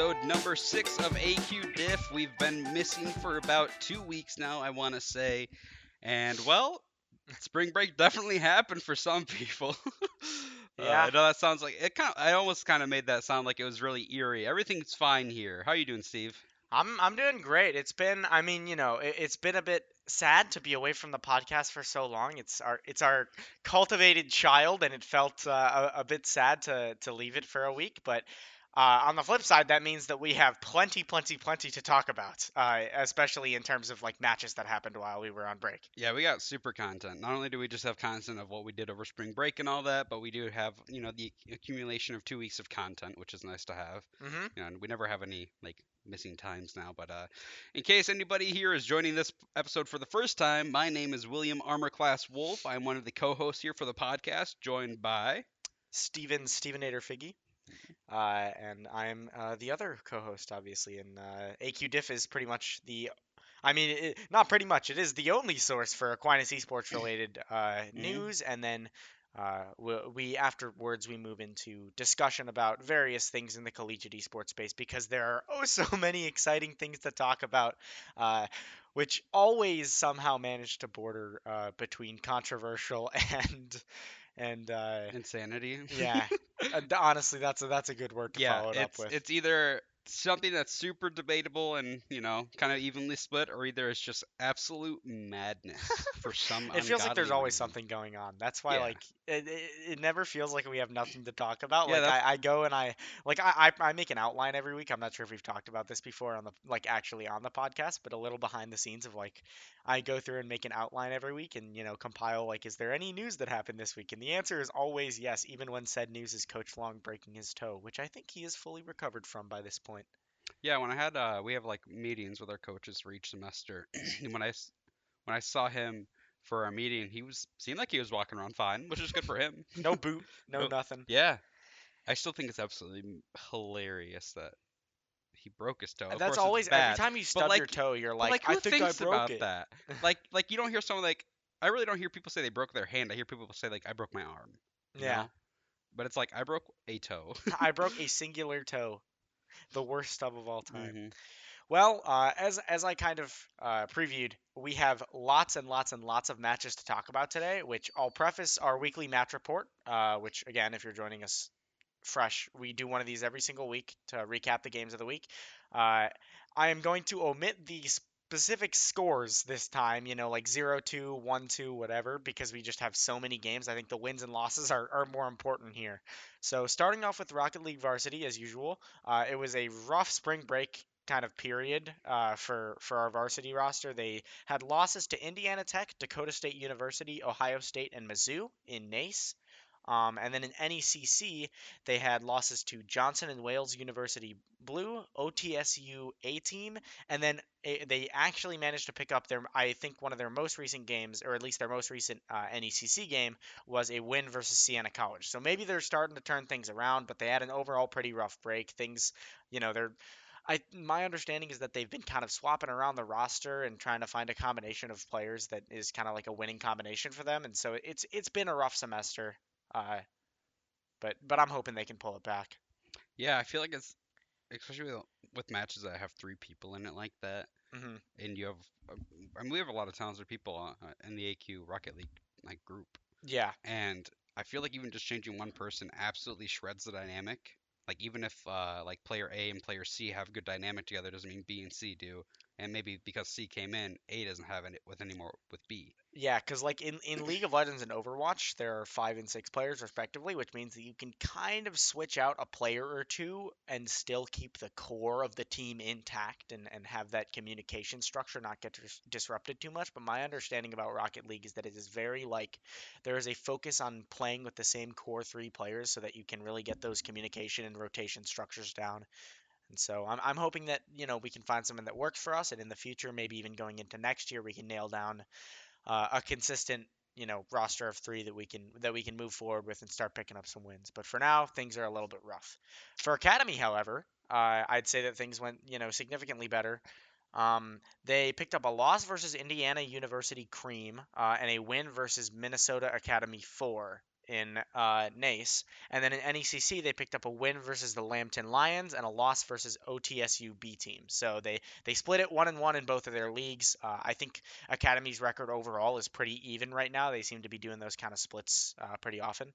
episode number six of AQ Diff. We've been missing for about two weeks now, I want to say. And, well, spring break definitely happened for some people. Uh, Yeah. I know that sounds like it. Kind of, I almost kind of made that sound like it was really eerie. Everything's fine here. How are you doing, Steve? I'm I'm doing great. It's been I mean, you know, it, it's been a bit sad to be away from the podcast for so long. It's our it's our cultivated child, and it felt uh, a, a bit sad to to leave it for a week. But uh, on the flip side, that means that we have plenty, plenty, plenty to talk about, uh, especially in terms of like matches that happened while we were on break. Yeah, we got super content. Not only do we just have content of what we did over spring break and all that, but we do have, you know, the accumulation of two weeks of content, which is nice to have. hmm You know, and we never have any like missing times now. But uh, in case anybody here is joining this episode for the first time, my name is William Armor Class Wolf. I'm one of the co-hosts here for the podcast, joined by. Steven Stevenator Figge. Uh, and I'm uh, the other co-host, obviously, and uh, AQ Diff is pretty much the, I mean, it, not pretty much, it is the only source for Aquinas esports related uh, news, and then uh, we, we afterwards we move into discussion about various things in the collegiate esports space because there are oh so many exciting things to talk about, uh, which always somehow manage to border uh, between controversial and and uh, Insanity. yeah, honestly, that's a that's a good word to yeah, follow it up it's with. it's either something that's super debatable and you know kind of evenly split, or either it's just absolute madness for some. it feels like there's ungodly always something going on. That's why Yeah. like it, it, it never feels like we have nothing to talk about. Yeah, like I, I go and I like I, I I make an outline every week. I'm not sure if we've talked about this before on the like actually on the podcast, but a little behind the scenes of like I go through and make an outline every week and you know compile like is there any news that happened this week? And the answer is always yes, even when said news is Coach Long breaking his toe, which I think he is fully recovered from by this point. Yeah, when I had uh, we have like meetings with our coaches for each semester. and when I when I saw him for our meeting, he was seemed like he was walking around fine, which is good for him. No boot, no No- nothing. Yeah, I still think it's absolutely hilarious that he broke his toe. Of That's always bad, every time you stub your toe, you're like, like, I think I broke about it. that? Like like you don't hear someone like I really don't hear people say they broke their hand. I hear people say like I broke my arm. Yeah. know? But it's like I broke a toe. I broke a singular toe, the worst stub of all time. Mhm. Well, uh, as as I kind of uh, previewed, we have lots and lots and lots of matches to talk about today. Which I'll preface our weekly match report. Uh, which again, if you're joining us fresh, we do one of these every single week to recap the games of the week. Uh, I am going to omit the specific scores this time, you know, like 0 2, 1 2, whatever, because we just have so many games. I think the wins and losses are, are more important here. So, starting off with Rocket League Varsity, as usual, uh, it was a rough spring break kind of period uh, for for our varsity roster. They had losses to Indiana Tech, Dakota State University, Ohio State, and Mizzou in NACE. Um, and then in NECC, they had losses to Johnson and Wales University Blue, OTSU A team, and then eh, they actually managed to pick up their, I think, one of their most recent games, or at least their most recent uh, NECC game, was a win versus Siena College. So maybe they're starting to turn things around, but they had an overall pretty rough break. Things, you know, they're I my understanding is that they've been kind of swapping around the roster and trying to find a combination of players that is kind of like a winning combination for them, and so it's it's been a rough semester. Uh, but but I'm hoping they can pull it back. Yeah, I feel like it's especially with, with matches that have three people in it like that, hmm and you have, uh, I mean, we have a lot of talented people uh, in the AQ Rocket League like group, Yeah, and I feel like even just changing one person absolutely shreds the dynamic. Like even if uh, like player A and player C have good dynamic together, doesn't mean B and C do. And maybe because C came in, A doesn't have it with anymore with B. Yeah, because like in, in League of Legends and Overwatch, there are five and six players respectively, which means that you can kind of switch out a player or two and still keep the core of the team intact and, and have that communication structure not get dis- disrupted too much. But my understanding about Rocket League is that it is very like there is a focus on playing with the same core three players so that you can really get those communication and rotation structures down. And so I'm, I'm hoping that you know we can find someone that works for us, and in the future, maybe even going into next year, we can nail down uh, a consistent you know roster of three that we can that we can move forward with and start picking up some wins. But for now, things are a little bit rough. For Academy, however, uh, I'd say that things went you know significantly better. Um, they picked up a loss versus Indiana University Cream uh, and a win versus Minnesota Academy 4 in uh, NACE. And then in NECC, they picked up a win versus the Lambton Lions and a loss versus OTSU B team. So they, they split it one and one in both of their leagues. Uh, I think Academy's record overall is pretty even right now. They seem to be doing those kind of splits uh, pretty often.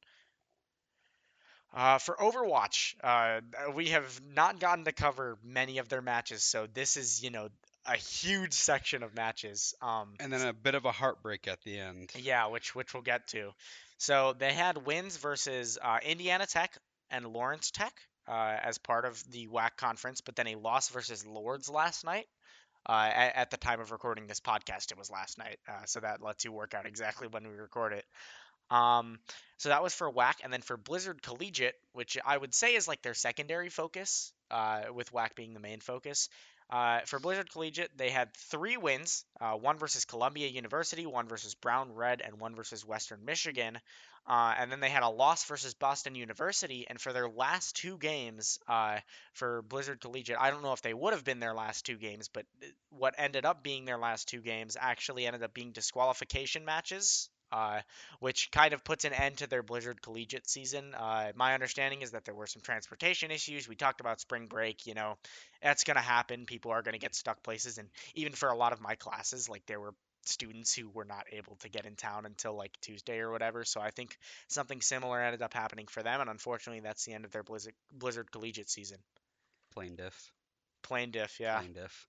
Uh, for Overwatch, uh, we have not gotten to cover many of their matches, so this is, you know, a huge section of matches. Um, And then a bit of a heartbreak at the end. yeah, which which we'll get to. So they had wins versus uh, Indiana Tech and Lawrence Tech uh, as part of the WAC conference, but then a loss versus Lourdes last night. Uh, at, at the time of recording this podcast, it was last night, uh, so that lets you work out exactly when we record it. Um, so that was for WAC, and then for Blizzard Collegiate, which I would say is like their secondary focus, uh, with WAC being the main focus. Uh, for Blizzard Collegiate, they had three wins uh, one versus Columbia University, one versus Brown Red, and one versus Western Michigan. Uh, and then they had a loss versus Boston University. And for their last two games uh, for Blizzard Collegiate, I don't know if they would have been their last two games, but uh, what ended up being their last two games actually ended up being disqualification matches. Uh, which kind of puts an end to their Blizzard Collegiate season. Uh, my understanding is that there were some transportation issues. We talked about spring break. You know, that's going to happen. People are going to get stuck places. And even for a lot of my classes, like there were students who were not able to get in town until like Tuesday or whatever. So I think something similar ended up happening for them. And unfortunately, that's the end of their Blizzard, Blizzard Collegiate season. Plane diff. Plane diff, yeah. Plane diff.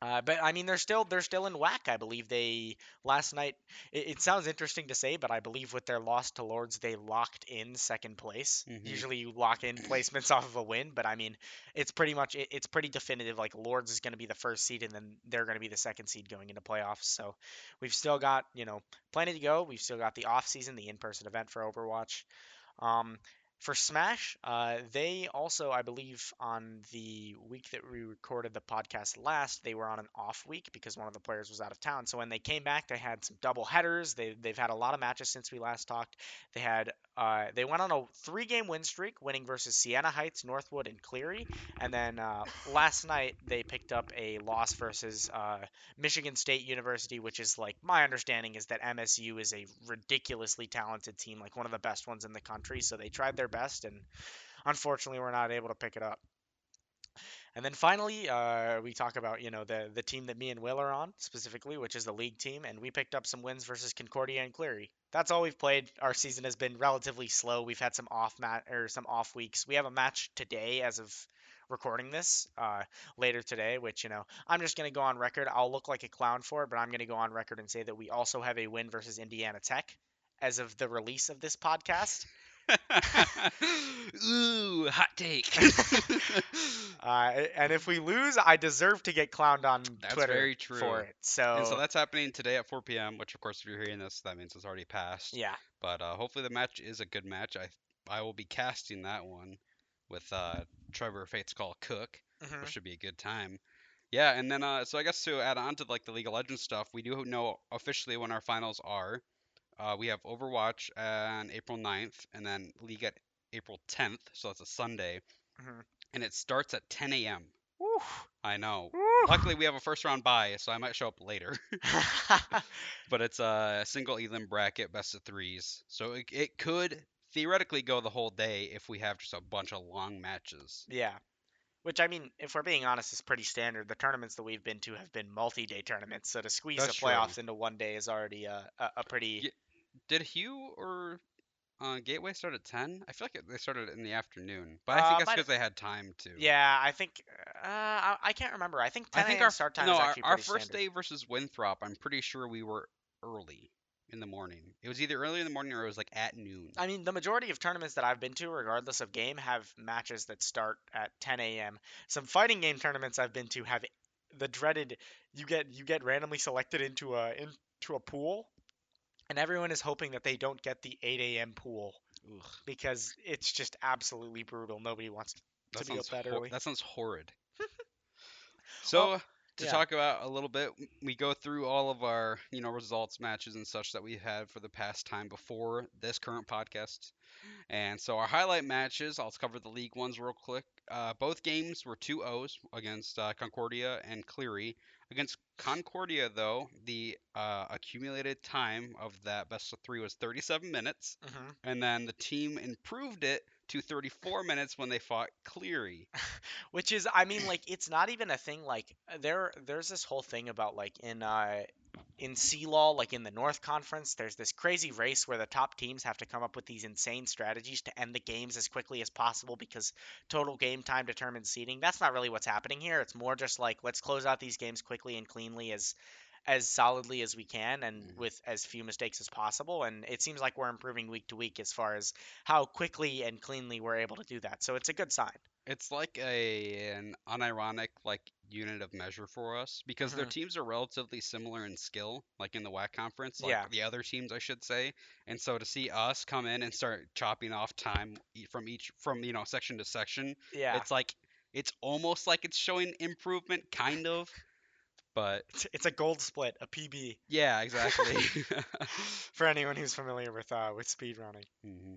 Uh, but I mean, they're still they're still in WAC. I believe they last night. It, it, sounds interesting to say, but I believe with their loss to Lourdes, they locked in second place. Mhm. Usually, you lock in placements off of a win, but I mean, it's pretty much it, it's pretty definitive. Like Lourdes is going to be the first seed, and then they're going to be the second seed going into playoffs. So we've still got you know plenty to go. We've still got the off season, the in person event for Overwatch. Um, for Smash, uh, they also, I believe, on the week that we recorded the podcast last, they were on an off week because one of the players was out of town. So when they came back, they had some double headers. They they've had a lot of matches since we last talked. They had uh, they went on a three game win streak, winning versus Siena Heights, Northwood, and Cleary. And then uh, last night they picked up a loss versus uh, Michigan State University, which is like my understanding is that MSU is a ridiculously talented team, like one of the best ones in the country. So they tried their best, and unfortunately, we're not able to pick it up. And then finally, uh, we talk about you know the the team that me and Will are on specifically, which is the league team, and we picked up some wins versus Concordia and Cleary. That's all we've played. Our season has been relatively slow. We've had some off mat or some off weeks. We have a match today as of recording this uh, later today, which you know I'm just gonna go on record. I'll look like a clown for it, but I'm gonna go on record and say that we also have a win versus Indiana Tech as of the release of this podcast. Ooh, hot take. Uh, and if we lose, I deserve to get clowned on That's Twitter very true. for it. So, and so that's happening today at 4 p.m. Which, of course, if you're hearing this, that means it's already passed. yeah, But uh, hopefully the match is a good match. I I will be casting that one with uh, Trevor Fates Call Cook, mhm. which should be a good time. Yeah, and then uh, so I guess to add on to like the League of Legends stuff, we do know officially when our finals are. Uh, we have Overwatch on April 9th, and then League at April 10th, so that's a Sunday, Mhm. and it starts at 10 a.m. I know. Woo. Luckily, we have a first round bye, so I might show up later. but it's a single elim bracket, best of threes, so it, it could theoretically go the whole day if we have just a bunch of long matches. yeah. Which I mean, if we're being honest, is pretty standard. The tournaments that we've been to have been multi-day tournaments, so to squeeze That's the true. playoffs into one day is already a, a, a pretty. Ye- Did Hugh or uh, Gateway start at 10? I feel like it, they started in the afternoon, but I Uh, think that's because they had time to. Yeah, I think. Uh, I, I can't remember. I think 10 I think our start time no, is our, our first standard. day versus Winthrop, I'm pretty sure we were early in the morning. It was either early in the morning or it was like at noon. I mean, the majority of tournaments that I've been to, regardless of game, have matches that start at 10 a.m. Some fighting game tournaments I've been to have the dreaded you get you get randomly selected into a into a pool, and everyone is hoping that they don't get the 8 a.m. pool Ugh, because it's just absolutely brutal. Nobody wants to that be up that hor- early. that sounds horrid. so to Yeah. talk about a little bit, we go through all of our, you know, results, matches, and such that we had for the past time before this current podcast. And so our highlight matches, I'll cover the league ones real quick. Uh, both games were two O's against uh, Concordia and Cleary. Against Concordia, though, the uh, accumulated time of that best of three was 37 minutes, hmm and then the team improved it to 34 minutes when they fought Cleary. Which is, I mean, like it's not even a thing. Like there, there's this whole thing about like in uh in CLOL, like in the North Conference, there's this crazy race where the top teams have to come up with these insane strategies to end the games as quickly as possible because total game time determines seeding. That's not really what's happening here. It's more just like let's close out these games quickly and cleanly as as solidly as we can and Mhm. with as few mistakes as possible. And it seems like we're improving week to week as far as how quickly and cleanly we're able to do that. So it's a good sign. It's like a an unironic like unit of measure for us because their Mhm. teams are relatively similar in skill, like in the WAC conference, like Yeah. the other teams I should say. And so to see us come in and start chopping off time from each from you know section to section, Yeah. it's like it's almost like it's showing improvement, kind of. But It's, a gold split, a PB, yeah, exactly. for anyone who's familiar with uh, with speedrunning. Mm-hmm.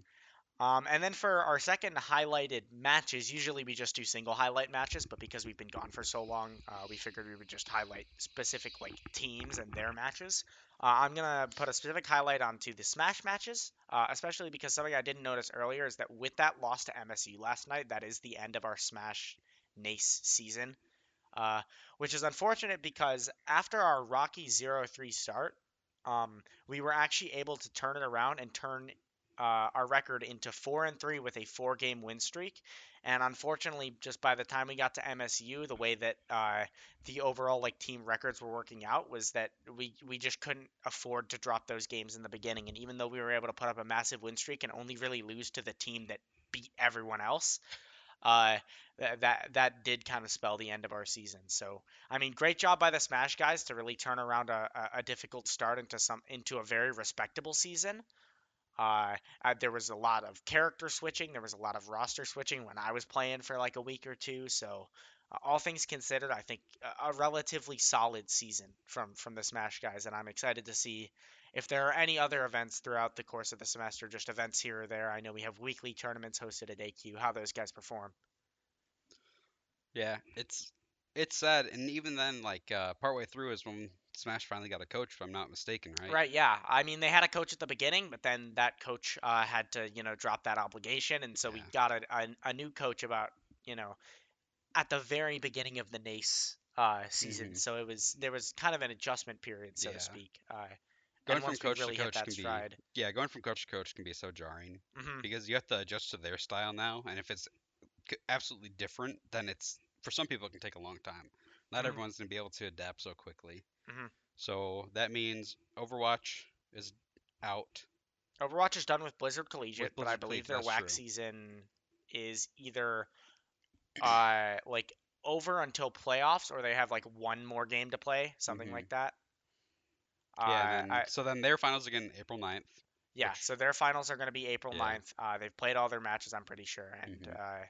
Um, and then for our second highlighted matches, usually we just do single highlight matches, but because we've been gone for so long, uh, we figured we would just highlight specific like teams and their matches. Uh, I'm gonna put a specific highlight onto the Smash matches, uh, especially because something I didn't notice earlier is that with that loss to MSU last night, that is the end of our Smash Nace season, uh, which is unfortunate because after our rocky 0-3 start, um, we were actually able to turn it around and turn uh, our record into four and three with a four game win streak. And unfortunately, just by the time we got to MSU, the way that uh, the overall like team records were working out was that we we just couldn't afford to drop those games in the beginning. And even though we were able to put up a massive win streak and only really lose to the team that beat everyone else, uh, that that did kind of spell the end of our season. So I mean, great job by the Smash guys to really turn around a, a, difficult start into some into a very respectable season. Uh, uh, there was a lot of character switching. There was a lot of roster switching when I was playing for like a week or two. So, uh, all things considered, I think a, a relatively solid season from from the Smash guys, and I'm excited to see if there are any other events throughout the course of the semester, just events here or there. I know we have weekly tournaments hosted at AQ. How those guys perform. Yeah, it's it's sad, and even then, like uh, partway through is when Smash finally got a coach, if I'm not mistaken, right? Right, yeah. I mean, they had a coach at the beginning, but then that coach uh, had to, you know, drop that obligation, and so we got a, a, a new coach about, you know, at the very beginning of the NACE uh, season. Mhm. So it was there was kind of an adjustment period, so Yeah. to speak. Uh, Going from coach really to coach can be yeah, going from coach to coach can be so jarring hmm because you have to adjust to their style now, and if it's absolutely different, then it's for some people it can take a long time. Not Mhm. everyone's gonna be able to adapt so quickly. Mhm. So that means Overwatch is out. Overwatch is done with Blizzard Collegiate, but I believe their WAC true. season is either uh like over until playoffs, or they have like one more game to play, something Mhm. like that. Yeah, Uh, then, I- so then their finals again April 9th. Yeah, which- so their finals are going to be April Yeah. 9th. Uh, they've played all their matches, I'm pretty sure, and Mhm. uh,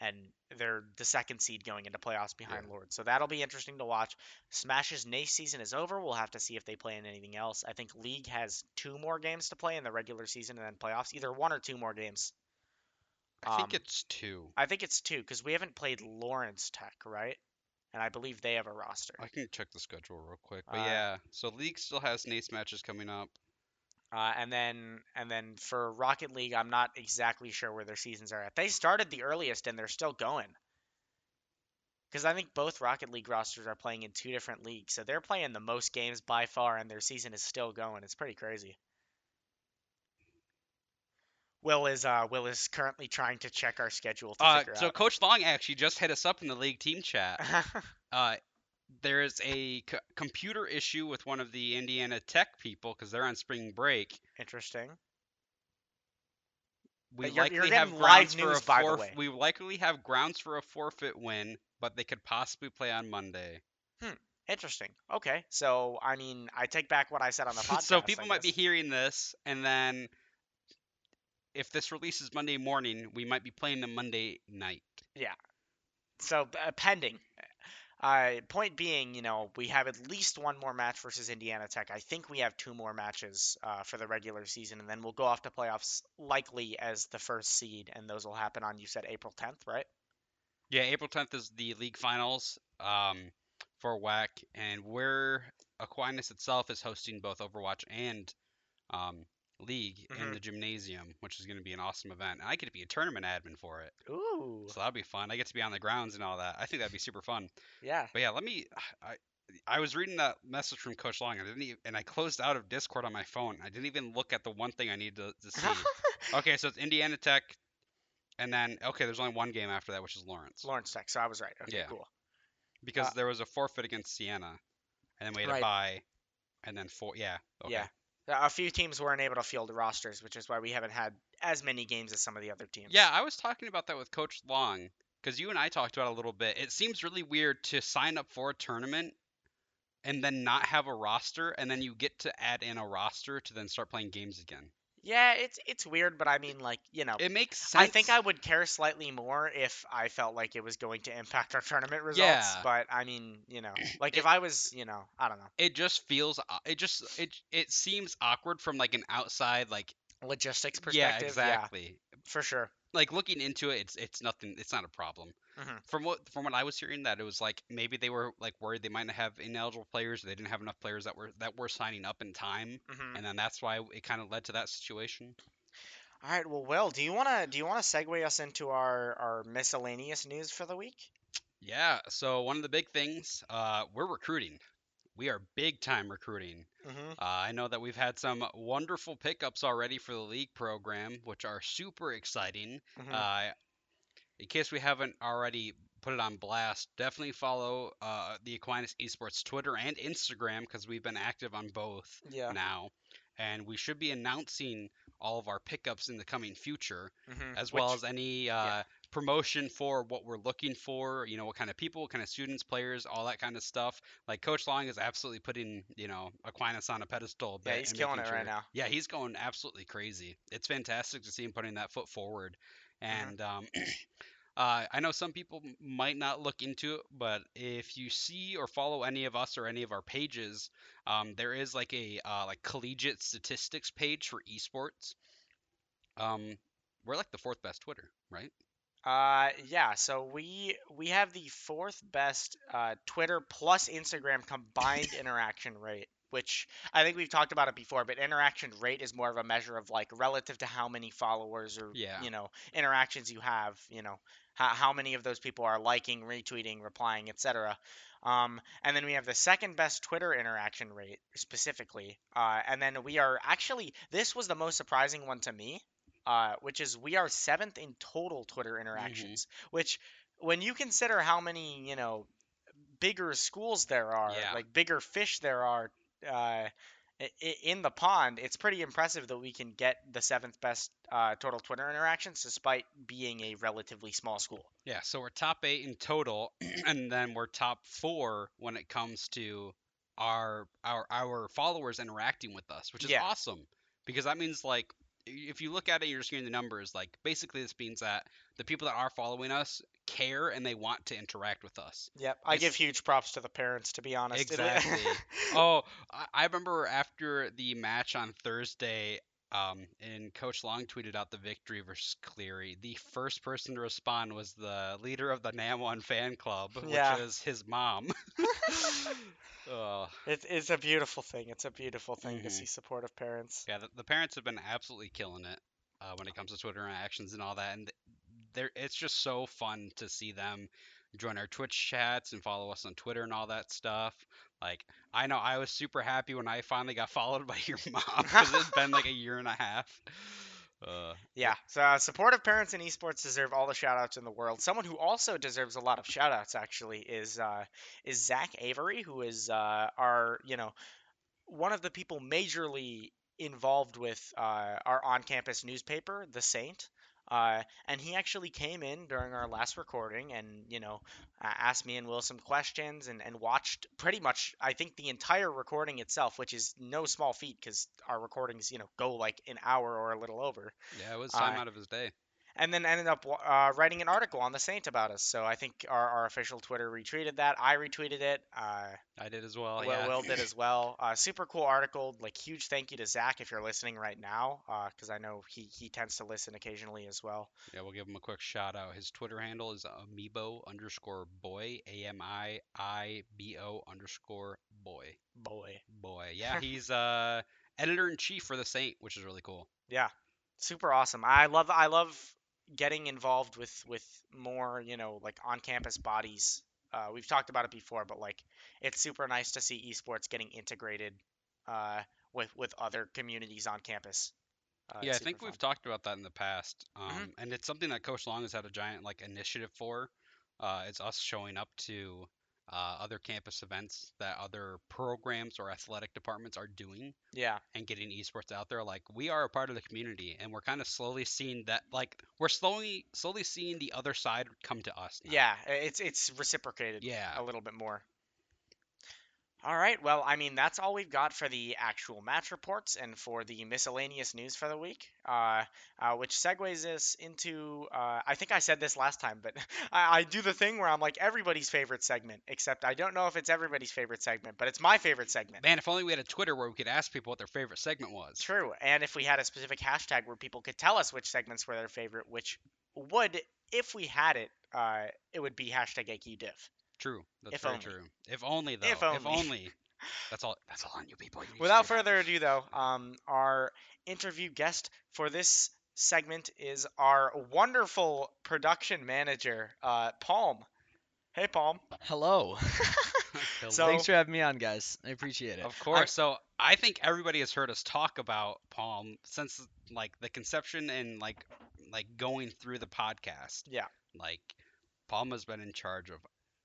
and they're the second seed going into playoffs behind Yeah. Lord. So that'll be interesting to watch. Smash's Nace season is over. We'll have to see if they play in anything else. I think League has two more games to play in the regular season and then playoffs, either one or two more games. I think Um, it's two. I think it's two because we haven't played Lawrence Tech, right? And I believe they have a roster. I can check the schedule real quick. But Uh, yeah, so League still has Nace matches coming up. Uh, and then and then for Rocket League, I'm not exactly sure where their seasons are at. They started the earliest and they're still going. Because I think both Rocket League rosters are playing in two different leagues, so they're playing the most games by far, and their season is still going. It's pretty crazy. Will is uh Will is currently trying to check our schedule to Uh, so out. Coach Long actually just hit us up in the league team chat. Uh, there is a c- computer issue with one of the Indiana Tech people because they're on spring break. Interesting. We you're- likely you're have grounds for news, a by the forf- We likely have grounds for a forfeit win, but they could possibly play on Monday. Interesting. Okay. So I mean, I take back what I said on the podcast. so people might be hearing this, and then if this releases Monday morning, we might be playing them Monday night. Yeah. So uh, pending. Uh, point being, you know, we have at least one more match versus Indiana Tech. I think we have two more matches uh, for the regular season, and then we'll go off to playoffs likely as the first seed, and those will happen on you said April 10th, right? Yeah, April 10th is the league finals um, for WAC, and where Aquinas itself is hosting both Overwatch and um, League in Mhm. the gymnasium, which is going to be an awesome event. And I get to be a tournament admin for it, Ooh, so that'll be fun. I get to be on the grounds and all that. I think that'd be super fun. yeah. But yeah, let me. I I was reading that message from Coach Long, and I didn't, even, and I closed out of Discord on my phone. I didn't even look at the one thing I needed to, to see. okay, so it's Indiana Tech, and then okay, there's only one game after that, which is Lawrence, Lawrence Tech, so I was right. Okay, Yeah. cool. because uh, there was a forfeit against Siena, and then we had Right. a bye, and then four. Yeah. Okay. Yeah. A few teams weren't able to field rosters, which is why we haven't had as many games as some of the other teams. Yeah, I was talking about that with Coach Long because you and I talked about a little bit. It seems really weird to sign up for a tournament and then not have a roster, and then you get to add in a roster to then start playing games again. Yeah, it's it's weird, but I mean, like you know, It makes sense. I think I would care slightly more if I felt like it was going to impact our tournament results. Yeah. But I mean, you know, like It- if I was, you know, I don't know, it just feels. It just it it seems awkward from like an outside like. logistics perspective. Yeah, exactly. for sure. Like looking into it, it's it's nothing. It's not a problem. Mhm. From what from what I was hearing, that it was like maybe they were like worried they might not have ineligible players. They didn't have enough players that were that were signing up in time, hmm and then that's why it kind of led to that situation. All right. Well, Will, do you wanna do you wanna segue us into our our miscellaneous news for the week? Yeah. So one of the big things, uh, we're recruiting. We are big time recruiting. Mm-hmm. Uh, I know that we've had some wonderful pickups already for the league program, which are super exciting. Mhm. Uh, in case we haven't already put it on blast, definitely follow uh, the Aquinas Esports Twitter and Instagram because we've been active on both Yeah. now, and we should be announcing all of our pickups in the coming future, hmm as well as any uh, promotion for what we're looking for. You know, what kind of people, what kind of students, players, all that kind of stuff. Like Coach Long is absolutely putting you know Aquinas on a pedestal. Yeah, he's killing it right now. Yeah, he's going absolutely crazy. It's fantastic to see him putting that foot forward. Mm-hmm. And um, uh, I know some people might not look into it, but if you see or follow any of us or any of our pages, um, there is like a uh, like collegiate statistics page for esports. Um, we're like the fourth best Twitter, right? Uh, yeah. So we we have the fourth best uh, Twitter plus Instagram combined interaction rate, which I think we've talked about it before. But interaction rate is more of a measure of like relative to how many followers or Yeah. you know interactions you have. You know how how many of those people are liking, retweeting, replying, etc. Um, and then we have the second best Twitter interaction rate specifically. Uh, and then we are actually this was the most surprising one to me uh, which is we are seventh in total Twitter interactions. Which, when you consider how many you know bigger schools there are, Yeah. like bigger fish there are uh, in the pond, it's pretty impressive that we can get the seventh best uh, total Twitter interactions despite being a relatively small school. Yeah, so we're top eight in total, and then we're top four when it comes to our our our followers interacting with us, which is Yeah. awesome because that means like if you look at it, you're just getting the numbers. Like basically, this means that the people that are following us care and they want to interact with us. Yep, I It's- give huge props to the parents to be honest. Exactly. oh, I, remember after the match on Thursday, um, and Coach Long tweeted out the victory versus Cleary. The first person to respond was the leader of the Nam One fan club, which Yeah. is his mom. uh, It, it's a beautiful thing. It's a beautiful thing to Mhm. see supportive parents. yeah, the, the parents have been absolutely killing it uh, when it comes to Twitter interactions and all that, and they're, it's just so fun to see them join our Twitch chats and follow us on Twitter and all that stuff. Like, I know I was super happy when I finally got followed by your mom because it's been like a year and a half. Uh, Yeah, so uh, supportive parents in esports deserve all the shout outs in the world. Someone who also deserves a lot of shout outs actually is uh, is Zach Avery, who is uh, our you know one of the people majorly involved with uh, our on campus newspaper, The Saint. Uh, and he actually came in during our last recording and, you know, uh, asked me and Will some questions and, and watched pretty much, I think, the entire recording itself, which is no small feat because our recordings, you know, go like an hour or a little over. yeah, it was time Uh, out of his day. And then ended up uh, writing an article on the Saint about us. So I think our, our official Twitter retweeted that. I retweeted it. Uh, I did as well. Will, yeah. Will did as well. Uh, super cool article. Like huge thank you to Zach if you're listening right now, because I know he he tends to listen occasionally as well. Yeah, we'll give him a quick shout out. His Twitter handle is amiibo underscore boy, A M I I B O underscore boy. Boy. Boy. Yeah, he's uh editor in chief for the Saint, which is really cool. Yeah, super awesome. I love I love getting involved with with more you know like on campus bodies. Uh, we've talked about it before, but like it's super nice to see esports getting integrated uh, with with other communities on campus. Uh, yeah, I think super we've talked about that in the past, um, Mhm. and it's something that Coach Long has had a giant like initiative for. Uh, it's us showing up to uh, other campus events that other programs or athletic departments are doing Yeah, and getting esports out there. Like we are a part of the community, and we're kind of slowly seeing that. Like we're slowly slowly seeing the other side come to us. now. yeah, it's it's reciprocated Yeah. a little bit more. All right, well, I mean that's all we've got for the actual match reports and for the miscellaneous news for the week, uh, uh, which segues us into. Uh, I think I said this last time, but I, I do the thing where I'm like everybody's favorite segment, except I don't know if it's everybody's favorite segment, but it's my favorite segment. Man, if only we had a Twitter where we could ask people what their favorite segment was. True, and if we had a specific hashtag where people could tell us which segments were their favorite, which would, if we had it, uh, it would be hashtag AQDiff. True. That's If very only. true. If only though. If If only. only. That's all. That's all on you people. You Without further ado, though, um, our interview guest for this segment is our wonderful production manager, uh, Palm. Hey, Palm. Hello. Kill So- Thanks for having me on, guys. I appreciate it. Of course. So I think everybody has heard us talk about Palm since like the conception and like like going through the podcast. Yeah. Like Palm has been in charge of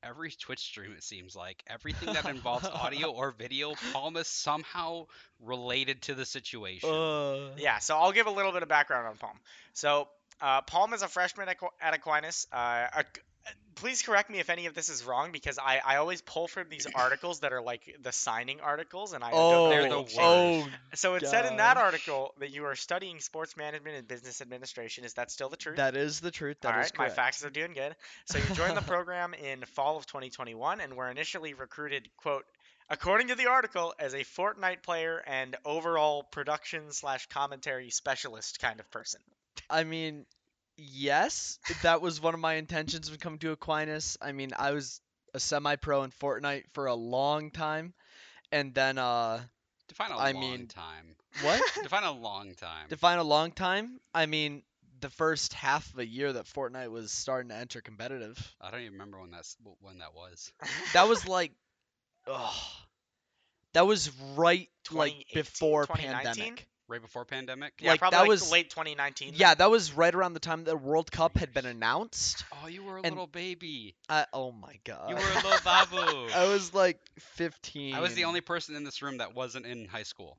every Twitch stream it seems like. Everything that involves audio or video, Palm is somehow related to the situation. Uh, Yeah, so I'll give a little bit of background on Palm. So, uh, Palm is a freshman at, Qu- at Aquinas. Uh, a- please correct me if any of this is wrong because I, I always pull from these articles that are like the signing articles, and I oh, know They're the worst. oh, So it said in that article that you are studying sports management and business administration. Is that still the truth? that is the truth. That All is right, my facts are doing good. So you joined the program in fall of 2021 and were initially recruited, quote, according to the article, as a Fortnite player and overall production slash commentary specialist kind of person. I mean, yes, that was one of my intentions when coming to Aquinas. I mean, I was a semi-pro in Fortnite for a long time, and then uh, Define a I long mean- time. what? Define a long time. Define a long time. I mean, the first half of a year that Fortnite was starting to enter competitive. I don't even remember when that's when that was. That was like, oh, that was right like before 2019? pandemic. Right before pandemic. Yeah, Like, probably that like was- late 2019. then. Yeah, that was right around the time the World Cup had been announced. Oh, you were a And- little baby. I, oh my god. You were a little babu. I was like 15. I was the only person in this room that wasn't in high school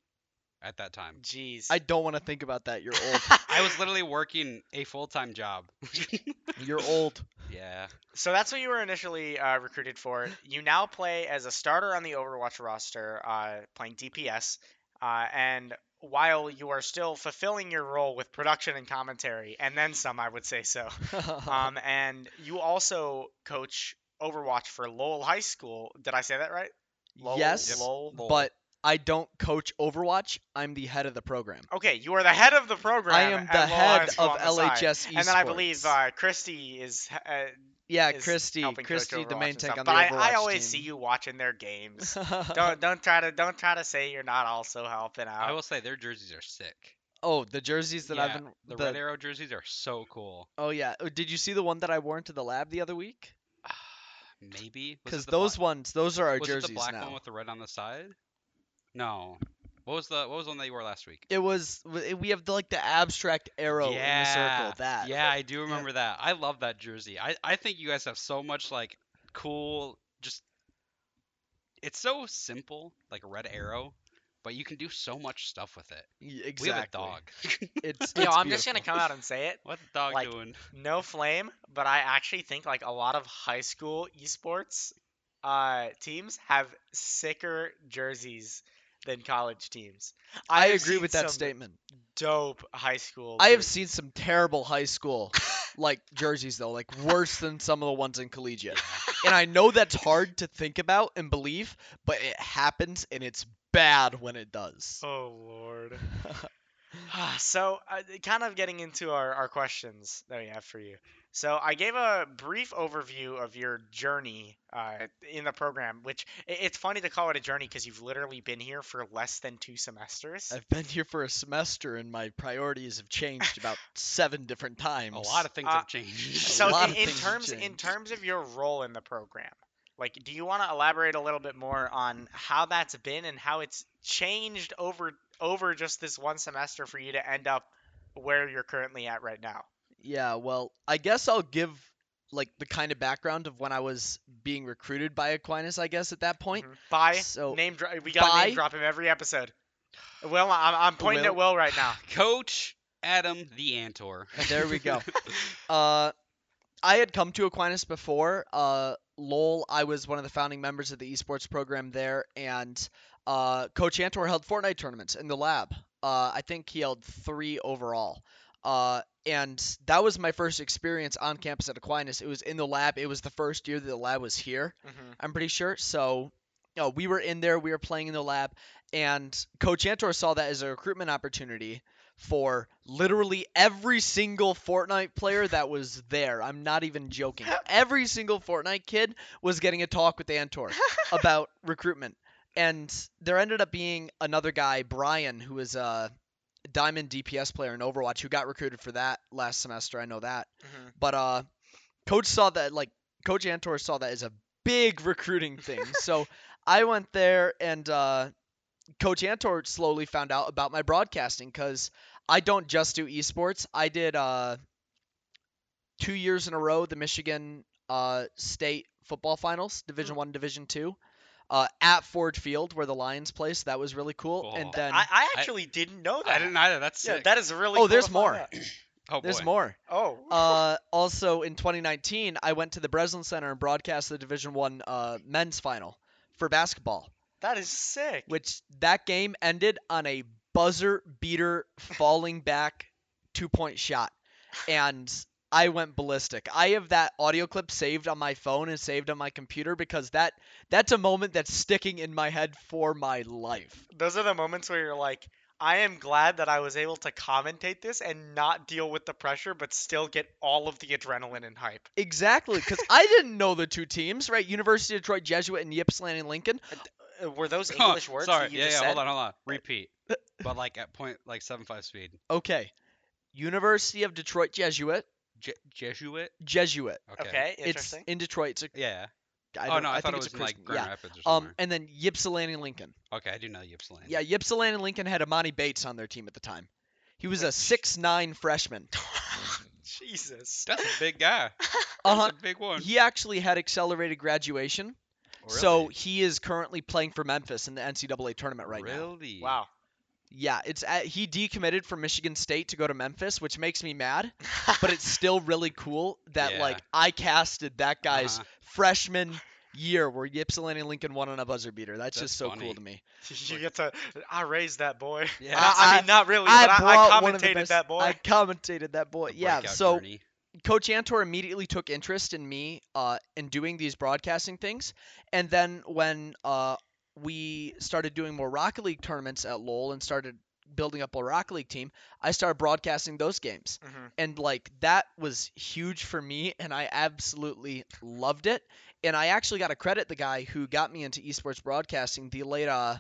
at that time. Jeez. I don't want to think about that. You're old. I was literally working a full time job. You're old. yeah. So that's what you were initially uh, recruited for. You now play as a starter on the Overwatch roster, uh, playing DPS, uh, and while you are still fulfilling your role with production and commentary, and then some, I would say so. Um, and you also coach Overwatch for Lowell High School. Did I say that right? Lowell, yes, Lowell. Lowell. but I don't coach Overwatch. I'm the head of the program. Okay, you are the head of the program. I am the head of on the side. LHS And then I believe uh, Christy is uh, yeah, is Christy, Christy, the main and tank stuff. on but the I, Overwatch I always team. see you watching their games. don't don't try to don't try to say you're not also helping out. I will say their jerseys are sick. oh, the jerseys that I've Yeah, been. The, the- Red Arrow jerseys are so cool. Oh yeah. Oh, Did you see the one that I wore into the lab the other week? Ah, maybe Because those black, ones, those are our was jerseys it the black now. one with the red on the side? No. What was the what was the one that you wore last week? It was we have the, like the abstract arrow in the circle. That Yeah, I do remember that. I love that jersey. I, I think you guys have so much like cool just it's so simple, like a red arrow, but you can do so much stuff with it. Y- We have a dog. It's, Yo, it's I'm just gonna come out and say it. What's the dog Like- doing? No flame, but I actually think like a lot of high school esports uh, teams have sicker jerseys than college teams. I have agree with that statement. Dope high school. I have jerseys. seen some terrible high school like jerseys though, like worse than some of the ones in collegiate. And I know that's hard to think about and believe, but it happens and it's bad when it does. Oh lord. so, uh, kind of getting into our, our questions that we have for you. So, I gave a brief overview of your journey uh, in the program, which it's funny to call it a journey because you've literally been here for less than two semesters. I've been here for a semester and my priorities have changed about seven different times. A lot of things Uh, have changed. so, lot in, of in things have terms in terms of your role in the program, like, do you want to elaborate a little bit more on how that's been and how it's changed over over just this one semester for you to end up where you're currently at right now? Yeah, well, I guess I'll give like the kind of background of when I was being recruited by Aquinas, I guess, at that point. Mhm. By So, name drop. We got to by- name drop him every episode. Will, I'm, I'm pointing at Will? Will right now. Coach Adam the Antor. There we go. uh, I had come to Aquinas before. Uh, Lowell, I was one of the founding members of the esports program there, and uh, Coach Antor held Fortnite tournaments in the lab. Uh, I think he held three overall. Uh, and that was my first experience on campus at Aquinas. It was in the lab. It was the first year that the lab was here. hmm I'm pretty sure. So, you know, we were in there, we were playing in the lab, and Coach Antor saw that as a recruitment opportunity for literally every single Fortnite player that was there. I'm not even joking. Every single Fortnite kid was getting a talk with Antor about recruitment. And there ended up being another guy, Brian, who was a Diamond DPS player in Overwatch, who got recruited for that last semester. I know that. hmm But uh, coach saw that like Coach Antor saw that as a big recruiting thing. so I went there and uh, Coach Antor slowly found out about my broadcasting because I don't just do esports. I did uh, two years in a row the Michigan uh, State football finals, Division One, Division Two. Uh, at Ford Field, where the Lions play, so that was really cool. And then, I, I actually didn't know that. I didn't either. That's Yeah, sick. that is really. Oh, cool there's more. out. oh, there's more. Oh. uh, also in 2019, I went to the Breslin Center and broadcast the Division One uh, men's final for basketball, that is sick. which that game ended on a buzzer beater falling back two point shot, and I went ballistic. I have that audio clip saved on my phone and saved on my computer because that that's a moment that's sticking in my head for my life. Those are the moments where you're like, I am glad that I was able to commentate this and not deal with the pressure, but still get all of the adrenaline and hype. Exactly, because I didn't know the two teams, right? University of Detroit Jesuit and Ypsilanti Lincoln. Uh, Were those Huh, English words Sorry. that you yeah, just yeah. said? Hold on, hold on. Repeat. but like at point like seven five speed. Okay. University of Detroit Jesuit. Je- Jesuit. Jesuit. Okay. Okay, It's interesting. in Detroit. It's a, Yeah. I oh don't- no, I, I thought think it it's was a in like Christian- Grand yeah. Rapids or somewhere. Um, and then Ypsilanti Lincoln. okay, I do know Ypsilanti. Yeah, Ypsilanti Lincoln had Emoni Bates on their team at the time. He was a six nine freshman. Jesus. That's a big guy. Uh huh. A big one. He actually had accelerated graduation, so he is currently playing for Memphis in the NCAA tournament right now. really? Wow. Yeah, it's at, he decommitted from Michigan State to go to Memphis, which makes me mad, but it's still really cool that Yeah. like I casted that guy's Uh-huh. freshman year where Ypsilanti Lincoln won on a buzzer beater. That's, That's just so funny. cool to me. you get to. I raised that boy. Yeah. I, I I- mean, not really, I but I, I brought one of commentated best- that boy. I commentated that boy. The Yeah. So journey. Coach Antor immediately took interest in me uh, in doing these broadcasting things, and then when uh, we started doing more Rocket League tournaments at Lowell and started building up a Rocket League team, I started broadcasting those games, Mhm. and like that was huge for me, and I absolutely loved it. And I actually got to credit the guy who got me into esports broadcasting, the late uh,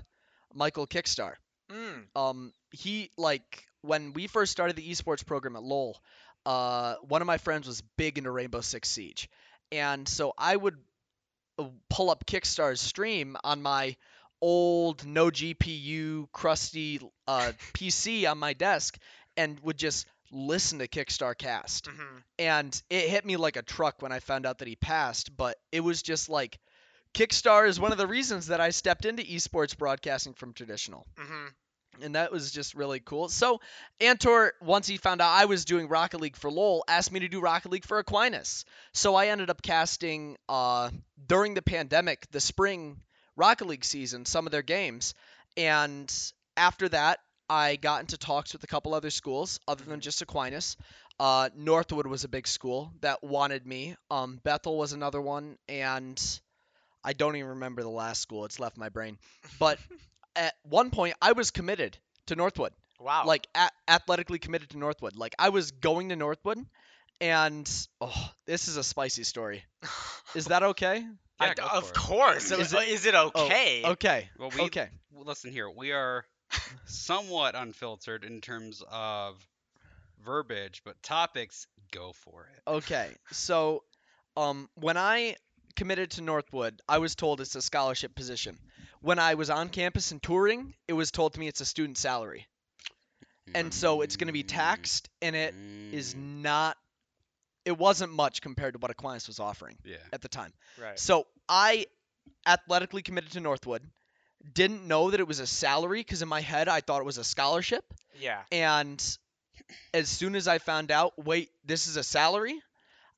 Michael KiXSTAr Mm. um he like when we first started the esports program at lowell uh one of my friends was big into rainbow six siege and so i would pull up KiXSTAr's stream on my old no gpu crusty uh pc on my desk and would just listen to KiXSTAr cast hmm and it hit me like a truck when i found out that he passed but it was just like KiXSTAr is one of the reasons that i stepped into esports broadcasting from traditional. Hmm and that was just really cool. So Antor, once he found out I was doing Rocket League for Lowell, asked me to do Rocket League for Aquinas. So I ended up casting uh, during the pandemic, the spring Rocket League season, some of their games, and after that, I got into talks with a couple other schools other than Mhm. just Aquinas. Uh, Northwood was a big school that wanted me. Um, Bethel was another one, and I don't even remember the last school. It's left my brain. But at one point, I was committed to Northwood, Wow. like a- athletically committed to Northwood. Like I was going to Northwood, and oh, this is a spicy story. Is that okay? I- Yeah, go of for course. Is Is, it- it okay? Okay. Well, we Okay. well, listen here. We are somewhat unfiltered in terms of verbiage, but topics, go for it. Okay. So, um, when I committed to Northwood, I was told it's a scholarship position. When I was on campus and touring, it was told to me it's a student salary. And so it's going to be taxed, and it is Mm, not, it wasn't much compared to what Aquinas was offering Yeah. at the time. Right. So I athletically committed to Northwood. Didn't know that it was a salary because in my head I thought it was a scholarship. Yeah. And as soon as I found out, wait, this is a salary,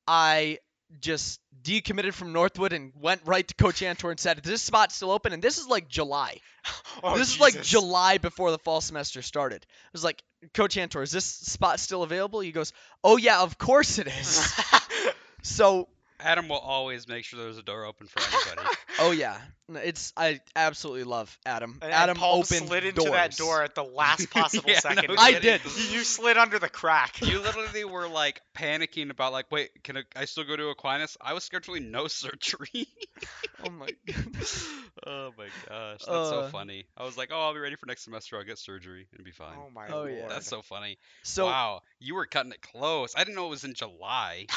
I just decommitted from Northwood and went right to Coach Antor and said, "This spot's still open." And this is like July. Oh, this is like July before the fall semester started. I was like, "Coach Antor, is this spot still available?" He goes, "Oh yeah, of course it is." so, Adam will always make sure there's a door open for anybody. oh yeah, No, it's I absolutely love Adam. And- and Adam Paul opened slid into doors. that door at the last possible Yeah, second. no I did. You, you slid under the crack. you literally were like panicking about like, wait, can I, I still go to Aquinas? I was scheduling no surgery. Oh my goodness. oh my gosh, that's so Uh. funny. I was like, oh, I'll be ready for next semester. I'll get surgery and be fine. Oh my Oh, lord. yeah. That's so funny. So wow, you were cutting it close. I didn't know it was in July.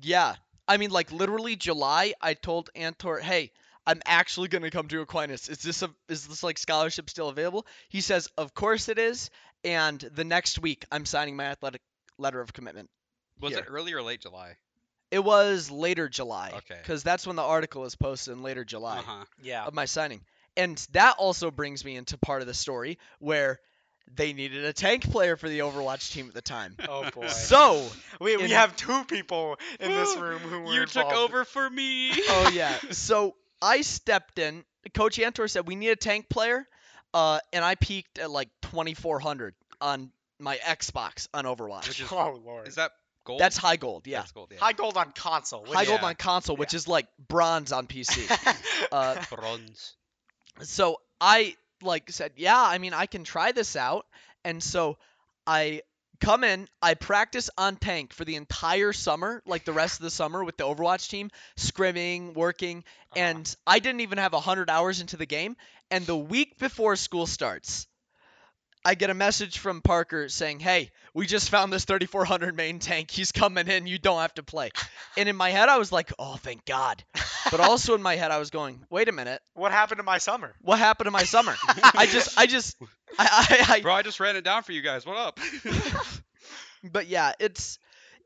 Yeah. I mean, like literally July, I told Antor, "Hey, I'm actually gonna come to Aquinas. Is this a is this like scholarship still available?" He says, "Of course it is." And the next week, I'm signing my athletic letter of commitment. Was it early or late July? It was later July. Okay. Because that's when the article is posted in later July Uh huh. yeah. of my signing. And that also brings me into part of the story where they needed a tank player for the Overwatch team at the time. Oh boy. So, we, we in- have two people in this room who were You took over for me. oh yeah. So I stepped in. Coach Antor said we need a tank player, uh, and I peaked at like 2400 on my Xbox on Overwatch. Which is- Oh lord. Is that gold? That's high gold. Yeah, That's gold. Yeah. high gold on console? which- high gold on console, which is like bronze on PC. uh, Bronze. so I like said, yeah, I mean, I can try this out, and so I come in, I practice on tank for the entire summer, like the rest of the summer with the Overwatch team, scrimming, working, Uh-huh. and I didn't even have 100 hours into the game. And the week before school starts, I get a message from Parker saying, "Hey, we just found this 3400 main tank. He's coming in. You don't have to play." And in my head, I was like, "Oh, thank God." But also in my head, I was going, "Wait a minute. what happened to my summer? What happened to my summer? I just, I just, I, I, I Bro, I just ran it down for you guys. What up? But yeah, it's,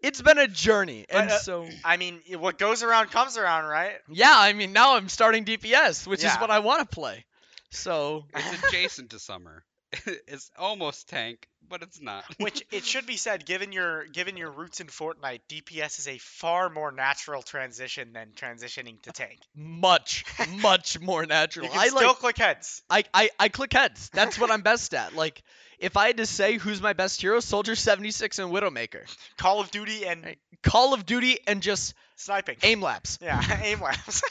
it's been a journey, and But, uh, so I mean, what goes around comes around, right? yeah, I mean, now I'm starting DPS, which is what I want to play. So it's adjacent to summer. it's almost tank, but it's not. Which it should be said, given your given your roots in Fortnite, DPS is a far more natural transition than transitioning to tank. much, much more natural. You can I still like, click heads. I, I, I click heads. That's what I'm best at. Like, if I had to say who's my best hero, Soldier 76 and Widowmaker. Call of Duty and Hey. Call of Duty and just sniping. Aim Labs. Yeah, Aim Labs.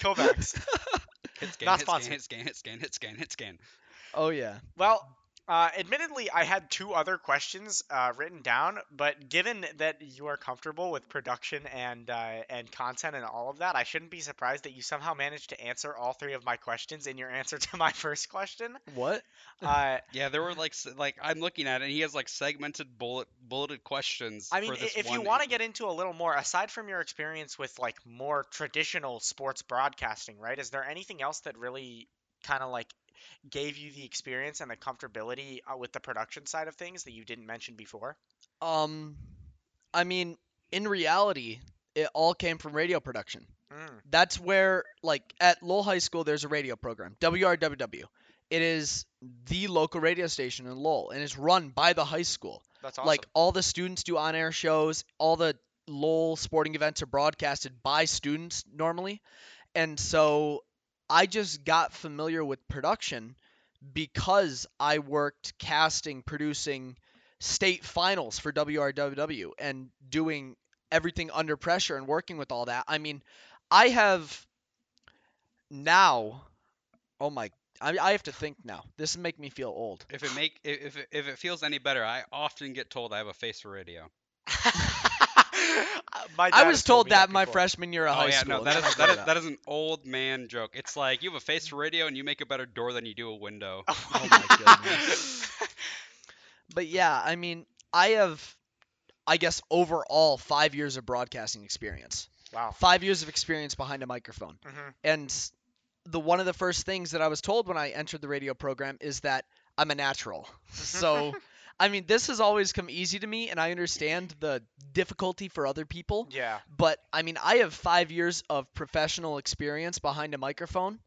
KovaaK's. Hit scan, Not hit sponsored. scan, hit scan, hit scan, hit scan, hit scan. Oh yeah. Well, uh, admittedly, I had two other questions uh, written down, but given that you are comfortable with production and uh, and content and all of that, I shouldn't be surprised that you somehow managed to answer all three of my questions in your answer to my first question. What? Uh, Yeah, there were like s- like I'm looking at it. and He has like segmented bullet bulleted questions. I mean, for this if you want to get into a little more, aside from your experience with like more traditional sports broadcasting, right? Is there anything else that really kind of like gave you the experience and the comfortability uh, with the production side of things that you didn't mention before? Um, I mean, in reality, it all came from radio production. Mm, That's where, like, at Lowell High School, there's a radio program, WRWW. It is the local radio station in Lowell, and it's run by the high school. that's awesome. Like, all the students do on-air shows. All the Lowell sporting events are broadcasted by students normally, and so I just got familiar with production because I worked casting, producing state finals for WRWW and doing everything under pressure and working with all that. I mean, I have now. Oh my! I, I have to think now. This will make me feel old. If it make if if it, if it feels any better, I often get told I have a face for radio. My I was told me that my freshman year of Oh high yeah, school. no, and that then I is grew that is up. that is an old man joke. It's like you have a face for radio and you make a better door than you do a window. Oh my goodness. But yeah, I mean, I have, I guess, overall five years of broadcasting experience. wow. Five years of experience behind a microphone. hmm And the one of the first things that I was told when I entered the radio program is that I'm a natural. So, I mean, this has always come easy to me, and I understand the difficulty for other people. Yeah. But I mean, I have five years of professional experience behind a microphone.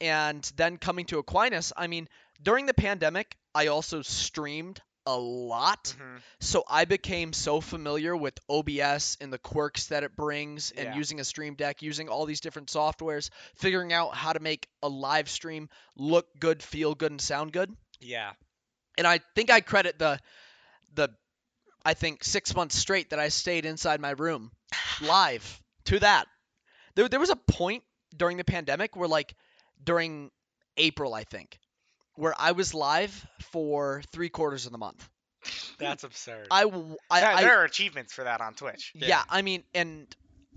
And then coming to Aquinas, I mean, during the pandemic, I also streamed a lot. hmm So I became so familiar with OBS and the quirks that it brings and Yeah. using a stream deck, using all these different softwares, figuring out how to make a live stream look good, feel good, and sound good. Yeah. And I think I credit the the I think six months straight that I stayed inside my room live to that. There there was a point during the pandemic where like during April I think where I was live for three quarters of the month. That's absurd. I I- there, I- there are achievements for that on Twitch. yeah. Yeah. I mean and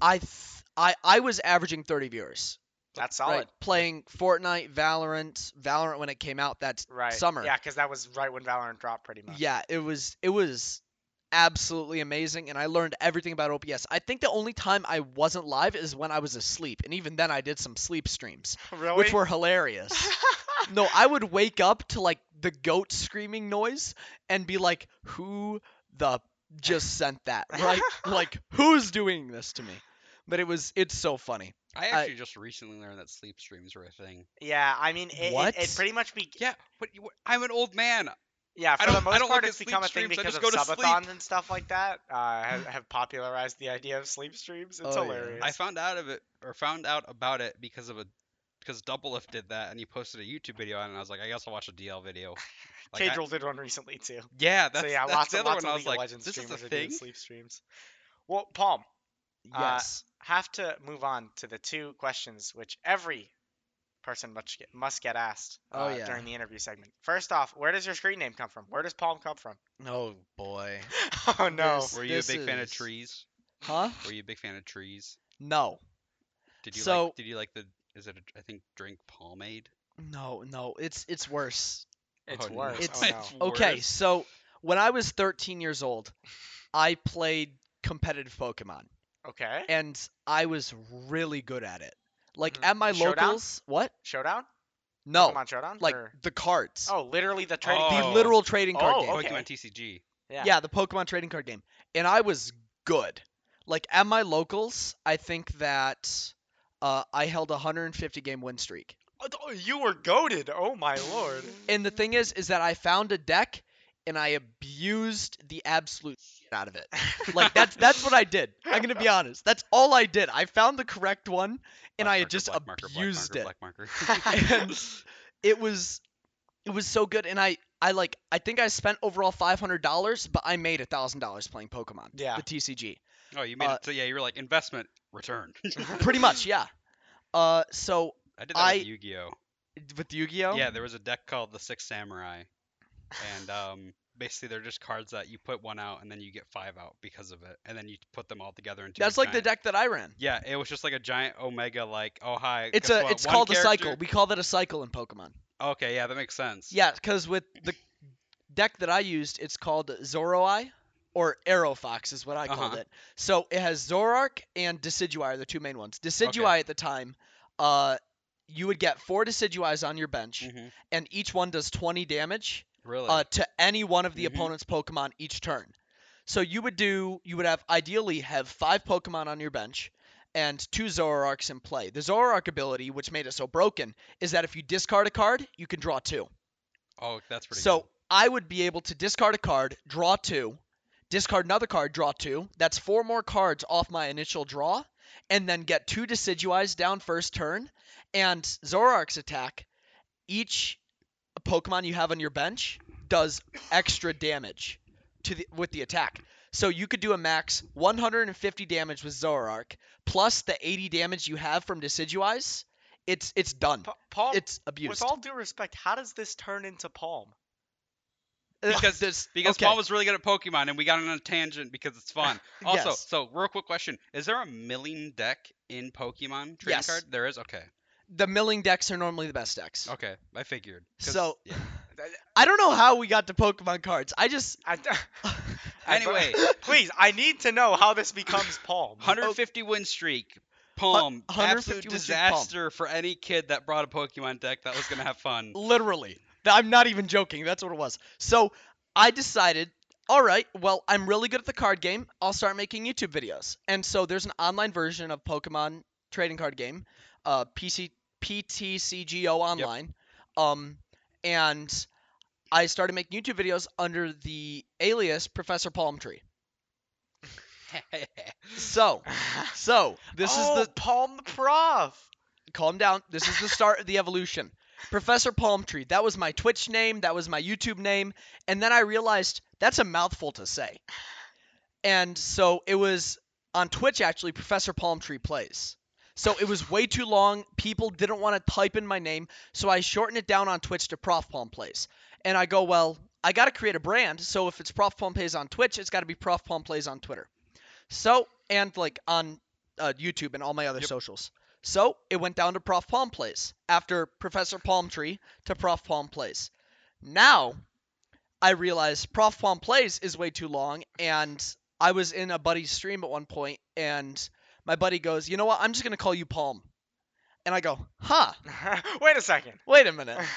I th- I I was averaging 30 viewers. That's solid. Right, playing Fortnite, Valorant, Valorant when it came out that Right. summer. Yeah, because that was right when Valorant dropped, pretty much. Yeah, it was it was absolutely amazing and I learned everything about OBS. I think the only time I wasn't live is when I was asleep and even then I did some sleep streams Really? which were hilarious. no, I would wake up to like the goat screaming noise and be like who the just sent that, right? like who's doing this to me? But it was it's so funny. I actually just recently learned that sleep streams were a thing. yeah, I mean, it, What? It, it pretty much be. Yeah, but you, I'm an old man. Yeah, for I the most part, it's become a thing streams, because of subathons and stuff like that. Uh, have, have popularized the idea of sleep streams. It's Oh, yeah. hilarious. I found out of it or found out about it because of a because Doublelift did that and he posted a YouTube video on it and I was like, I guess I'll watch a DL video. Like, did one recently too. yeah, that's, so yeah, that's lots the of other lots one. I of was like, this is a streamers are doing thing. sleep streams. Well, Palm, Uh, Yes. Have to move on to the two questions which every person must get, must get asked Oh, uh, yeah. during the interview segment. First off, where does your screen name come from? Where does Palm come from? oh boy. oh no. This- Were you a this big fan of trees? Huh? Were you a big fan of trees? No. Did you So- like? Did you like the? Is it? A, I think drink pomade. No, no. It's it's worse. It's Oh, worse. It's- oh, It's no. Okay, worse. so when I was 13 years old, I played competitive Pokemon, Okay. and I was really good at it. Like Mhm. at my Showdown? locals, what? Showdown? No, Pokemon Showdown? like Or- the cards, Oh, literally the trading Oh. the card. literal trading card Oh, game. okay. Pokemon TCG. Yeah. Yeah, the Pokemon trading card game, and I was good. Like at my locals, I think that uh, I held a 150 game win streak. Oh, You were goaded. Oh my lord. And the thing is, is that I found a deck and I abused the absolute shit out of it. Like that's that's what I did. I'm gonna be honest. That's all I did. I found the correct one and Black I marker, had just black marker, black abused marker, it. Black marker. And it was it was so good and I I like I think I spent overall five hundred dollars, but I made a thousand dollars playing Pokemon. Yeah. The TCG. oh, you made uh, it. So yeah, you were like investment return. Pretty much, yeah. Uh so I did that I- with Yu-Gi-Oh. with Yu-Gi-Oh? Yeah, there was a deck called the Six Samurai, and um, basically they're just cards that you put one out and then you get five out because of it, and then you put them all together into. That's like the deck that I ran. Yeah, it was just like a giant Omega, like oh hi. It's a what, it's one called a cycle. We call that a cycle in Pokemon. Okay, yeah, that makes sense. Yeah, because with the deck that I used, it's called Zoroeye or Arrow Fox is what I called Uh-huh. it. So it has Zoroark and Decidueye are the two main ones. Decidueye at the time, uh, you would get four Decidueyes on your bench, hmm and each one does 20 damage Really? uh, to any one of the Mhm. opponent's Pokemon each turn. So you would do, you would have ideally have five Pokemon on your bench and two Zoroarks in play. The Zoroark ability, which made it so broken, is that if you discard a card, you can draw two. oh, that's pretty. So good. I would be able to discard a card, draw two, discard another card, draw two. That's four more cards off my initial draw, and then get two Decidueyes down first turn. And Zoroark's attack, each Pokemon you have on your bench does extra damage to the with the attack. So you could do a max 150 damage with Zoroark plus the 80 damage you have from Decidueyes. It's it's done. Pa- Palm, It's abused. with all due respect, how does this turn into Palm? Because- this- Because okay. Paul was really good at Pokemon, and we got on a tangent because it's fun. Also, Yes. so real quick question: Is there a milling deck in Pokemon trading Yes. card? There is. Okay. The milling decks are normally the best decks. Okay, I figured. So yeah. I don't know how we got to Pokemon cards. I just I, Anyway. please, I need to know how this becomes Palm. 150 win streak. Palm. Absolute win streak, Palm. disaster for any kid that brought a Pokemon deck that was gonna have fun. literally. I'm not even joking. That's what it was. So I decided, all right, well, I'm really good at the card game. I'll start making YouTube videos. And so there's an online version of Pokemon trading card game, uh, PC PTCGO online. Um, and I started making YouTube videos under the alias Professor Palm Tree. So, so this oh, is the Palm the Prof. calm down. This is the start of the evolution. Professor Palmtree. That was my Twitch name. That was my YouTube name. And then I realized that's a mouthful to say. And so it was on Twitch actually. Professor Palmtree plays. So it was way too long. People didn't want to type in my name, so I shortened it down on Twitch to Prof Palm Plays. And I go, well, I got to create a brand. So if it's Prof Palm Plays on Twitch, it's got to be Prof Palm Plays on Twitter. So and like on uh, YouTube and all my other Yep. socials. So it went down to Prof Palm Plays after Professor Palmtree to Prof Palm Plays. Now I realized Prof Palm Plays is way too long, and I was in a buddy's stream at one point, and my buddy goes, "You know what? I'm just gonna call you Palm," and I go, "Huh? Wait a second. Wait a minute."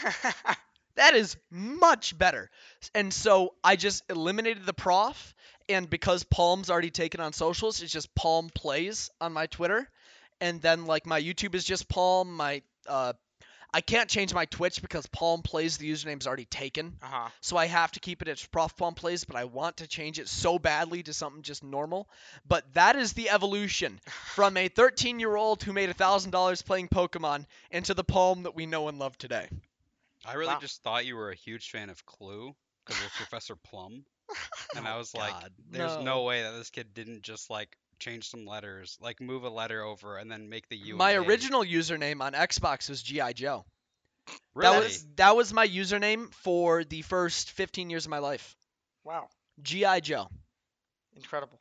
That is much better. And so I just eliminated the prof, and because Palm's already taken on socials, it's just Palm Plays on my Twitter, and then like my YouTube is just Palm. My uh, I can't change my Twitch because Palm Plays the username's already taken, uh-huh. so I have to keep it as Prof Palm Plays. But I want to change it so badly to something just normal. But that is the evolution from a 13-year-old who made a thousand dollars playing Pokemon into the Palm that we know and love today. I really Wow. just thought you were a huge fan of Clue because it was Professor Plum, and I was like, "There's no. no way that this kid didn't just like change some letters, like move a letter over, and then make the U." My A." original username on Xbox was GI Joe. really? That was that was my username for the first 15 years of my life. Wow. GI Joe, Incredible.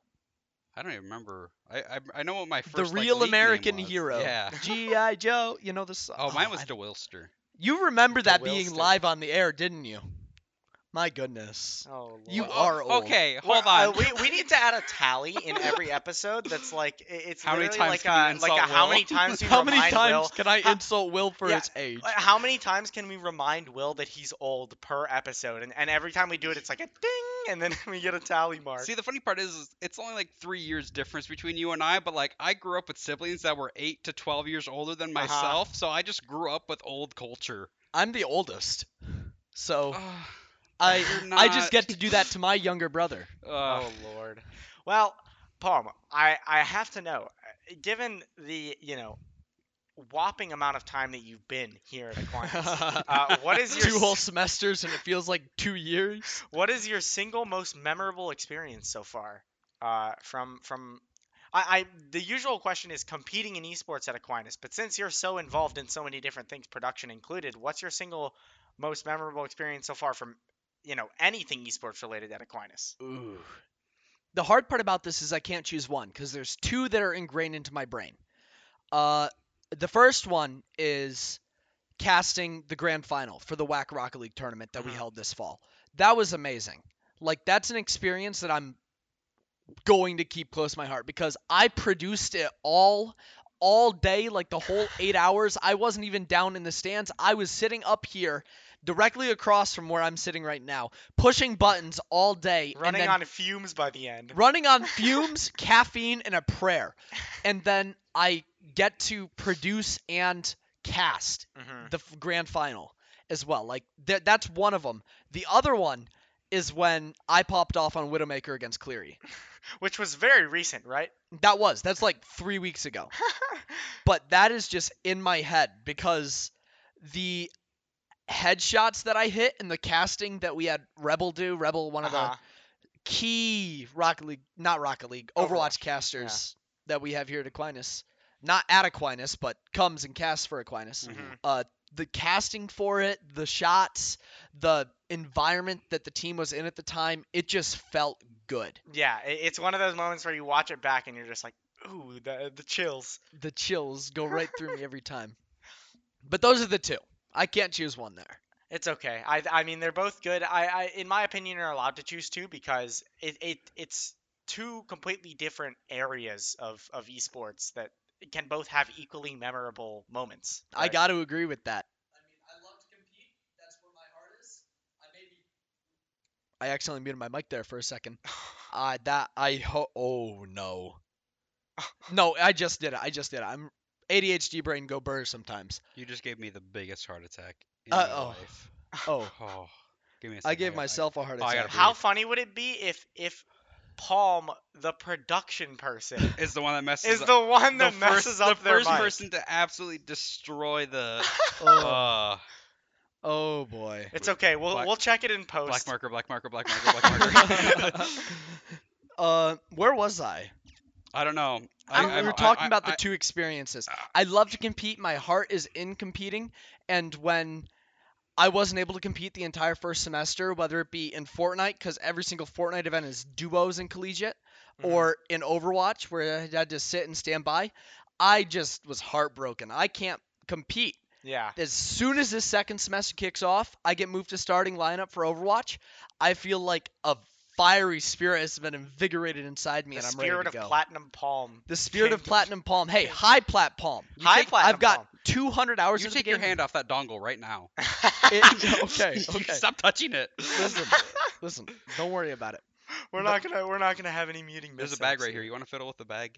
I don't even remember. I I, I know what my the first like, real league name American was. hero. Yeah. GI Joe. You know the this. Oh, mine was I- DeWilster. You remember that being live on the air, didn't you? My goodness. Oh, Lord. You are old. Okay, hold on. uh, we, we need to add a tally in every episode. That's like it's How many times like can a, like insult a how many times do you How many times Will? can I How- insult Will for Yeah, its age? uh, How many times can we remind Will that he's old per episode? And, and every time we do it, it's like a ding, and then we get a tally mark. See, the funny part is, is it's only like three years difference between you and I, but like I grew up with siblings that were eight to twelve years older than Uh-huh. myself, so I just grew up with old culture. I'm the oldest, so Ugh, I you're I just get to do that to my younger brother. Oh Lord. Well, Palm, I I have to know, uh, given the you know whopping amount of time that you've been here at Aquinas, uh, what is your two whole semesters and it feels like two years? what is your single most memorable experience so far? Uh, from from I, I the usual question is competing in esports at Aquinas, but since you're so involved in so many different things, production included, what's your single most memorable experience so far from you know anything esports related at Aquinas? Ooh. The hard part about this is I can't choose one because there's two that are ingrained into my brain. Uh, the first one is casting the grand final for the WAC Rocket League tournament that we Mhm. held this fall. That was amazing. Like that's an experience that I'm going to keep close to my heart because I produced it all all day like the whole 8 hours. I wasn't even down in the stands. I was sitting up here directly across from where I'm sitting right now, pushing buttons all day and Running on fumes by the end. running on fumes, caffeine, and a prayer. And then I get to produce and cast Mhm. the f- grand final as well. Like th- that's one of them. The other one is when I popped off on Widowmaker against Cleary. Which was very recent, right? That was that's like three weeks ago. But that is just in my head because the headshots that I hit and the casting that we had Rebel do. Rebel, one of Uh-huh. the key Rocket League, not Rocket League, Overwatch, Overwatch, casters that we have here at Aquinas. Not at Aquinas, but comes and casts for Aquinas. Mhm. Uh, the casting for it, the shots, the environment that the team was in at the time, it just felt good. Yeah, it's one of those moments where you watch it back and you're just like, ooh, the the chills. The chills go right through me every time. But those are the two. I can't choose one there. It's okay. I I mean they're both good. I, I in my opinion are allowed to choose two because it, it it's two completely different areas of, of esports that can both have equally memorable moments. I got to agree with that. I mean, I love to compete. That's where my heart is. I maybe. I accidentally muted my mic there for a second. Uh, that I ho- oh no. No, I just did it. I just did it. I'm ADHD brain go burr sometimes. You just gave me the biggest heart attack in Uh, my oh. life. Oh, Oh, give me a I second. I gave myself a heart oh, attack. gotta How funny would it be if if Palm, the production person, is the one that messes is up. the one the that messes first, up the their first mic? person to absolutely destroy the. oh, Uh, oh boy. It's okay. We'll Black- we'll check it in post. black marker, black marker, black marker, black marker. uh, where was I? I don't know. We- I, we were talking I- about the I- two experiences. Ah. I love to compete. My heart is in competing. And when I wasn't able to compete the entire first semester, whether it be in Fortnite, because every single Fortnite event is duos in collegiate, Mhm. or in Overwatch, where I had to sit and stand by, I just was heartbroken. I can't compete. yeah, As soon as this second semester kicks off, I get moved to starting lineup for Overwatch. I feel like a fiery spirit has been invigorated inside me, the and I'm spirit ready of to go. The spirit of Platinum Palm. The spirit of Platinum Palm. Hey, high plat palm. You High take- Platinum I've got Palm. 200 hours You take the your hand off that dongle right now. It- okay, okay. Stop touching it. Listen, listen. Don't worry about it. we're not gonna we're not gonna have any muting. There's a bag right here. You want to fiddle with the bag?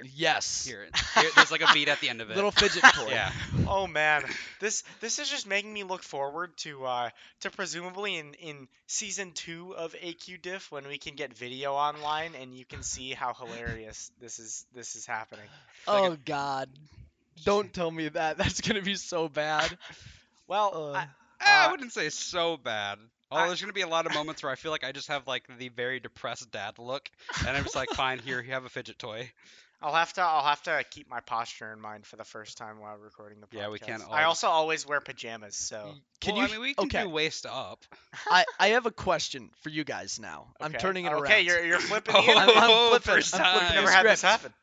The- Yes. Here, here, there's like a beat at the end of it. Little fidget toy. Yeah. Oh man, this this is just making me look forward to uh to presumably in in season two of AQ Diff when we can get video online and you can see how hilarious this is this is happening. like Oh God. Don't tell me that. That's gonna be so bad. Well, Uh, I, I Uh, wouldn't say so bad. Oh, there's gonna be a lot of moments where I feel like I just have like the very depressed dad look, and I'm just like, fine, here, you have a fidget toy. I'll have to I'll have to keep my posture in mind for the first time while recording the podcast. Yeah, we can't I also always wear pajamas, so Can well, you? I mean, we can okay. do waist up. I, I have a question for you guys now. I'm turning it Okay, around. Okay, you're you're flipping Oh, I'm. I'm flipping. first I'm flipping time. the Never had this script. happen.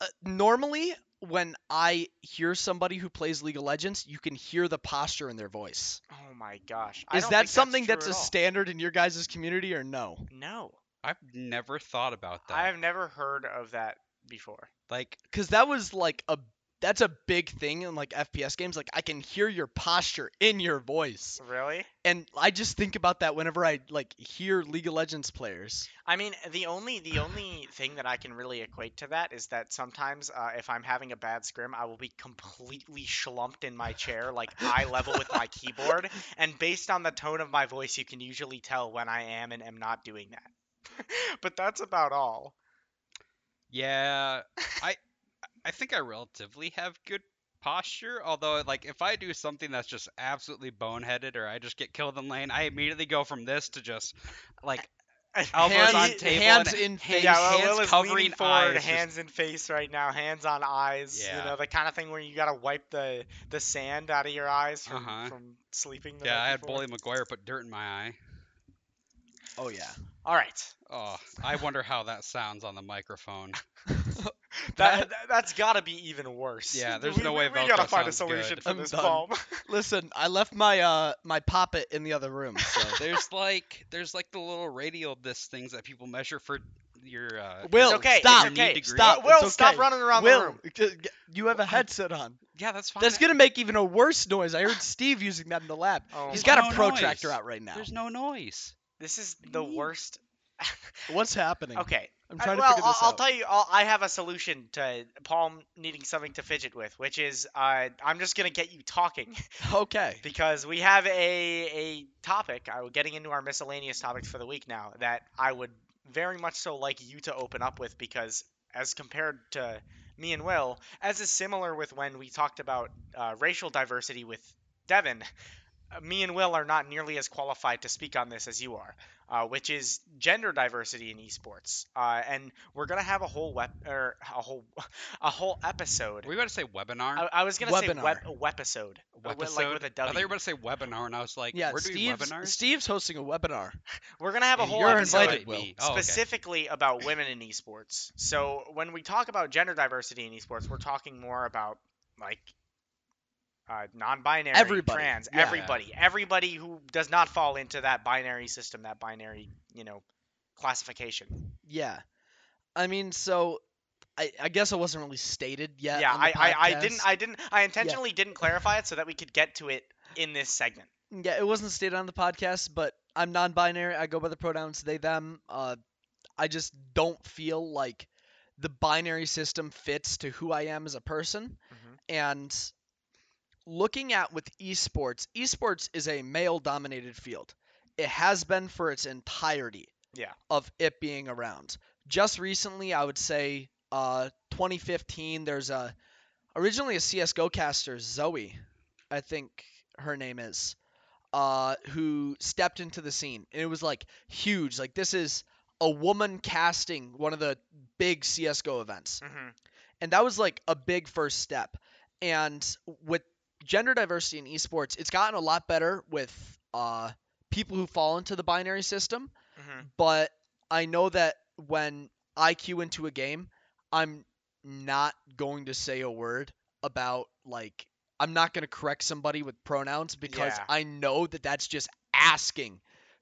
Uh, normally, when I hear somebody who plays League of Legends, you can hear the posture in their voice. Oh my gosh. I Is don't that think something that's, that's, a all. standard in your guys' community or no? No. I've never thought about that. I have never heard of that before. Like, Because that was like a that's a big thing in like FPS games. Like I can hear your posture in your voice, Really? and I just think about that whenever I like hear League of Legends players. I mean, the only the only thing that I can really equate to that is that sometimes uh, if I'm having a bad scrim, I will be completely schlumped in my chair, like eye level with my keyboard, and based on the tone of my voice, you can usually tell when I am and am not doing that. but that's about all. yeah, I, I think I relatively have good posture. Although, like, if I do something that's just absolutely boneheaded, or I just get killed in lane, I immediately go from this to just like elbows Hands- on table, hands and in hands, face. yeah, well, hands Will is covering leaning forward, eyes. just- hands in face right now, hands on eyes. You know, the kind of thing where you gotta wipe the the sand out of your eyes from, Uh-huh. from sleeping. The yeah, I had before. Bully Maguire put dirt in my eye. Oh yeah. All right. Oh, I wonder how that sounds on the microphone. That, that that's gotta be even worse. Yeah, there's we, no we- way we gotta find a solution good. for I'm this done. palm. Listen, I left my uh my poppet in the other room, so There's like there's like the little radial disc things that people measure for your uh Will, it's okay. stop, It's okay. stop. Will, it's stop running around Will, the room. g- g- you have a headset on. Yeah, that's fine. That's gonna make even a worse noise. I heard Steve using that in the lab. Oh He's my got a protractor noise. out right now. There's no noise. This is the worst. What's happening? Okay. I'm I- trying to figure this I'll, I'll out. tell you. I'll, I have a solution to Palm needing something to fidget with, which is uh, I'm just gonna get you talking Okay. because we have a a topic. I getting into our miscellaneous topics for the week now that I would very much so like you to open up with because as compared to me and Will, as is similar with when we talked about uh, racial diversity with Devin. Uh, Me and Will are not nearly as qualified to speak on this as you are, uh, which is gender diversity in esports. Uh, and we're gonna have a whole web or a whole a whole episode. Were you about to say webinar? I, I was gonna say Webinar. web webisode, uh, with- like with a I thought you were about to say webinar, and I was like, yeah, we're doing Steve's, webinars. Steve's hosting a webinar. We're gonna have a whole you're episode invited, me. Will. Oh, okay. specifically about women in esports. So when we talk about gender diversity in esports, we're talking more about like uh, non-binary, Everybody. trans, Yeah. everybody, everybody who does not fall into that binary system, that binary, you know, classification. Yeah, I mean, so I, I guess it wasn't really stated yet. yeah, I, I, I didn't, I didn't, I intentionally didn't clarify it so that we could get to it in this segment. Yeah, it wasn't stated on the podcast, but I'm non-binary. I go by the pronouns they them. Uh, I just don't feel like the binary system fits to who I am as a person. Mhm. And looking at with esports, esports is a male-dominated field. It has been for its entirety. Yeah. Of it being around. Just recently, I would say, uh, 2015. There's a originally a CS:GO caster, Zoe, I think her name is uh, who stepped into the scene. And it was like huge. Like this is a woman casting one of the big CS:GO events. hmm And that was like a big first step. And with gender diversity in esports, it's gotten a lot better with uh, people who fall into the binary system. hmm But I know that when I queue into a game, I'm not going to say a word about like I'm not going to correct somebody with pronouns because Yeah. I know that that's just asking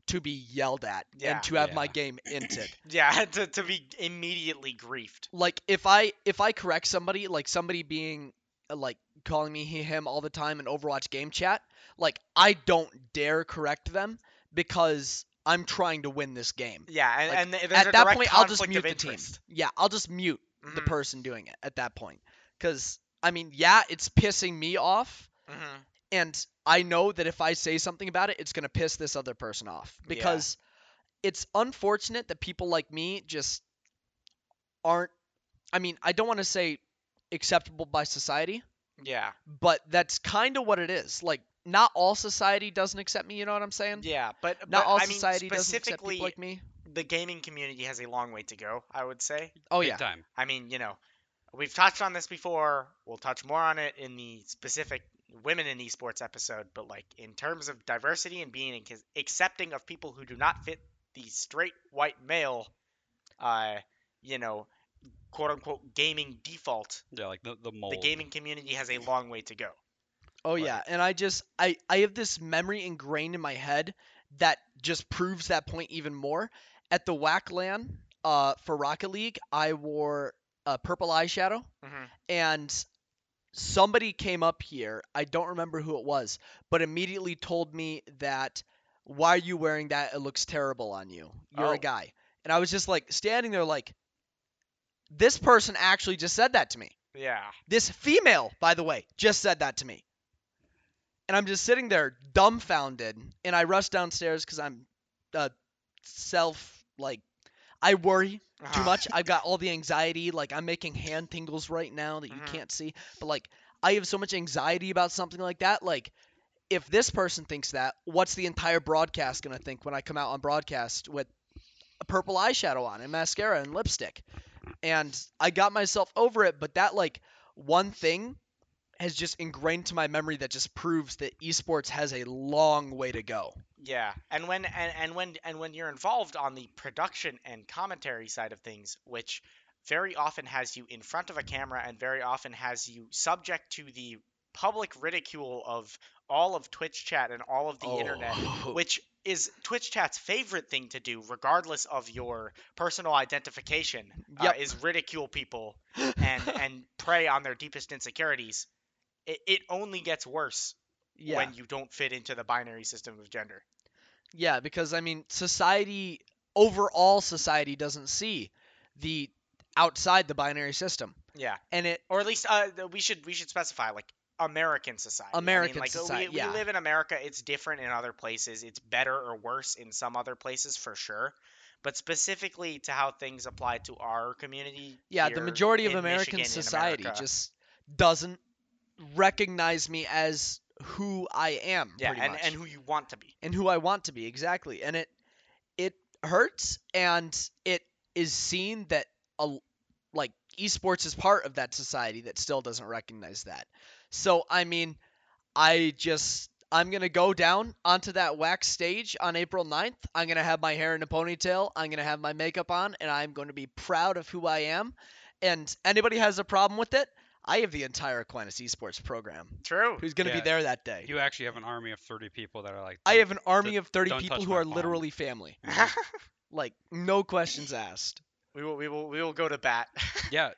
to be yelled at Yeah. and to have my game inted. Yeah, to, to be immediately griefed. like if I if I correct somebody, like somebody being like calling me he him all the time in Overwatch game chat, like I don't dare correct them because I'm trying to win this game. Yeah, and, Like, and there's At a that point, I'll just mute the team. Yeah, I'll just mute the Mhm. person doing it at that point. Because I mean, yeah, it's pissing me off, Mhm. and I know that if I say something about it, it's gonna piss this other person off. Yeah. Because it's unfortunate that people like me just aren't. I mean, I don't want to say acceptable by society, Yeah, but that's kind of what it is. Like, not all society doesn't accept me. You know what I'm saying? yeah, but, Not but all I mean, society doesn't accept specifically, people like me. the gaming community has a long way to go. I would say. Oh Big yeah. time. I mean, you know, we've touched on this before. We'll touch more on it in the specific women in esports episode. But like in terms of diversity and being accepting of people who do not fit the straight white male, uh, you know, quote unquote gaming default, Yeah, like the the mold. the gaming community has a long way to go. Oh Like- yeah, and I just I I have this memory ingrained in my head that just proves that point even more. At the WAC LAN, uh, for Rocket League, I wore a purple eyeshadow, hmm and somebody came up here. I don't remember who it was, but immediately told me that why are you wearing that? It looks terrible on you. You're Oh. a guy, and I was just like standing there like, this person actually just said that to me. Yeah. This female, by the way, just said that to me. And I'm just sitting there dumbfounded. And I rush downstairs because I'm uh, self, like, I worry too Uh-huh. much. I've got all the anxiety. Like, I'm making hand tingles right now that you Mhm. can't see. But, like, I have so much anxiety about something like that. Like, if this person thinks that, what's the entire broadcast going to think when I come out on broadcast with a purple eyeshadow on and mascara and lipstick? And I got myself over it, but that, like, one thing has just ingrained to my memory that just proves that esports has a long way to go. Yeah, and when and, and when and when you're involved on the production and commentary side of things, which very often has you in front of a camera and very often has you subject to the public ridicule of all of Twitch chat and all of the internet, oh. which is Twitch chat's favorite thing to do, regardless of your personal identification, uh, is ridicule people and and prey on their deepest insecurities. It, it only gets worse yeah. when you don't fit into the binary system of gender. Yeah, because I mean, society overall society doesn't see the outside the binary system, Yeah. and it or at least uh, we should we should specify like American society. I mean, American like, society, We, yeah. we live in America. It's different in other places. It's better or worse in some other places for sure. but specifically to how things apply to our community. Yeah, the majority of American Michigan, society America. just doesn't recognize me as who I am. yeah, pretty and, much. and who you want to be. and who I want to be exactly. And it it hurts and it is seen that a, like esports is part of that society that still doesn't recognize that. So I mean, I just I'm going to go down onto that WAC stage on April 9th. I'm going to have my hair in a ponytail. I'm going to have my makeup on and I'm going to be proud of who I am. And anybody has a problem with it, I have the entire Aquinas esports program True. who's going to Yeah. be there that day. You actually have an army of 30 people that are like. I have an army d- of 30 people who are phone." literally family. Like no questions asked. we will we will we will go to bat. yeah,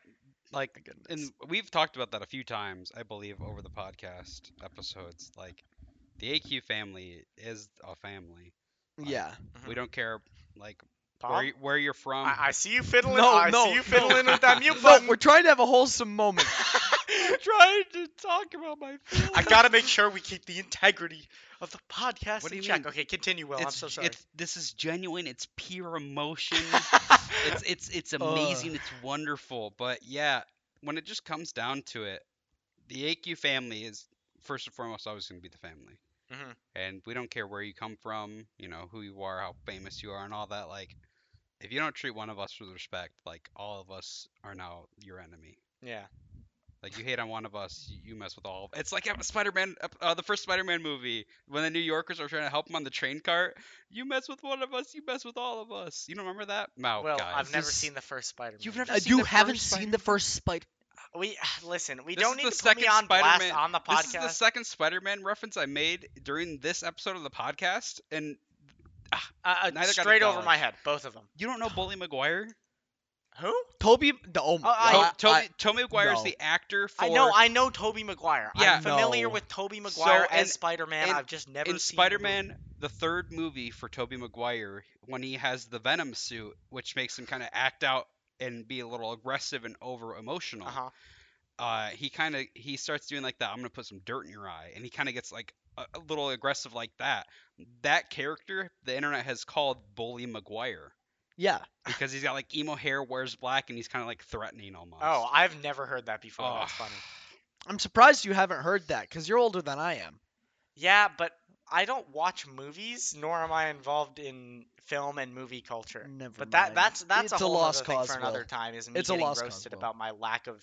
like, and we've talked about that a few times, I believe, over the podcast episodes. Like, the AQ family is a family. yeah. Mm-hmm. We don't care, like, where, you- where you're from. I, I see you fiddling. No, I no, see you no. fiddling with that mute No, we're trying to have a wholesome moment. trying to talk about my feelings. I gotta make sure we keep the integrity of the podcast What do in you check. mean? Okay, continue, Will. I'm so sorry. it's this is genuine. It's pure emotion. it's it's it's amazing. It's wonderful. But yeah, when it just comes down to it, the AQ family is first and foremost always going to be the family, Mhm. and we don't care where you come from, you know who you are, how famous you are, and all that. Like, if you don't treat one of us with respect, like all of us are now your enemy. Yeah. Like you hate on one of us, you, you mess with all. Of It's like uh, Spider-Man, uh, the first Spider-Man movie, when the New Yorkers are trying to help him on the train cart. You mess with one of us, you mess with all of us. You don't remember that? No, well, guys. I've never this- seen the first Spider-Man. You've never Uh, seen you the haven't first seen the first Spider. We listen. We This don't need the to put me second on Spider-Man- on the podcast. This is the second Spider-Man reference I made during this episode of the podcast, and uh, uh, neither straight over my head, both of them. you don't know Bully Maguire? Who? Tobey. The, oh my Oh, I- Tobey, I- Tobey Maguire is no. the actor for. I know. I know Tobey Maguire. Yeah. I'm familiar No. with Tobey Maguire and- as Spider-Man. I've just never in seen the movie. Spider-Man, the third movie for Tobey Maguire, when he has the Venom suit, which makes him kind of act out and be a little aggressive and over emotional. Uh-huh. Uh, he kind of he starts doing like that. I'm gonna put some dirt in your eye, and he kind of gets like a, a little aggressive like that. That character, the internet has called Bully Maguire Yeah. because he's got like emo hair, wears black, and he's kind of like threatening almost. Oh, I've never heard that before. Oh. That's funny. I'm surprised you haven't heard that because you're older than I am. Yeah, but I don't watch movies, nor am I involved in film and movie culture. Never But that mind. that's that's It's a a lost other thing cause, for another Will. time. Is me It's a getting lost cause, roasted Will. about my lack of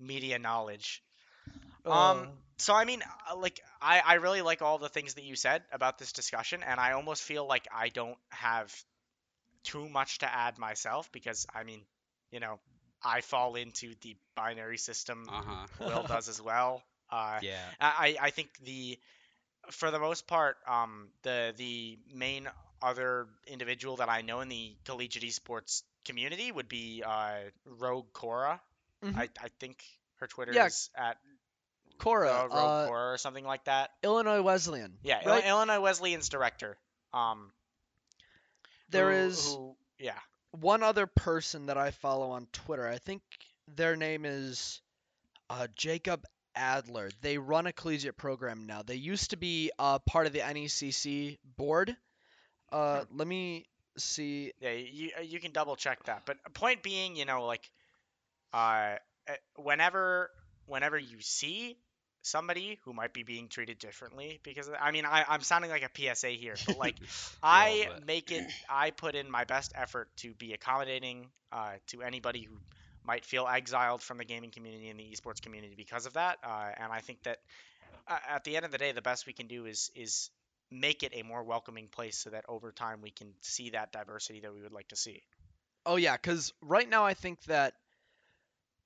media knowledge. Uh, Um, so I mean, uh, like I I really like all the things that you said about this discussion, and I almost feel like I don't have too much to add myself because I mean, you know, I fall into the binary system. Uh huh. Will does as well. Uh, Yeah. I, I I think the for the most part, um, the the main other individual that I know in the collegiate esports community would be uh, Rogue Cora. Mhm. I, I think her Twitter Yeah, is at Cora, uh, Rogue uh, Cora or something like that. Illinois Wesleyan. Yeah, right? Illinois Wesleyan's director. Um, There who- is who, yeah. one other person that I follow on Twitter. I think their name is uh, Jacob Adler. They run a collegiate program now. They used to be uh, part of the NECC board. Uh, let me see. Yeah, you uh, you can double check that. But point being, you know, like, uh, uh, whenever whenever you see somebody who might be being treated differently, because I mean, I I'm sounding like a PSA here, but like, I but- make it, I put in my best effort to be accommodating uh, to anybody who might feel exiled from the gaming community and the esports community because of that. Uh, and I think that uh, at the end of the day, the best we can do is is make it a more welcoming place so that over time we can see that diversity that we would like to see. Oh yeah, because right now I think that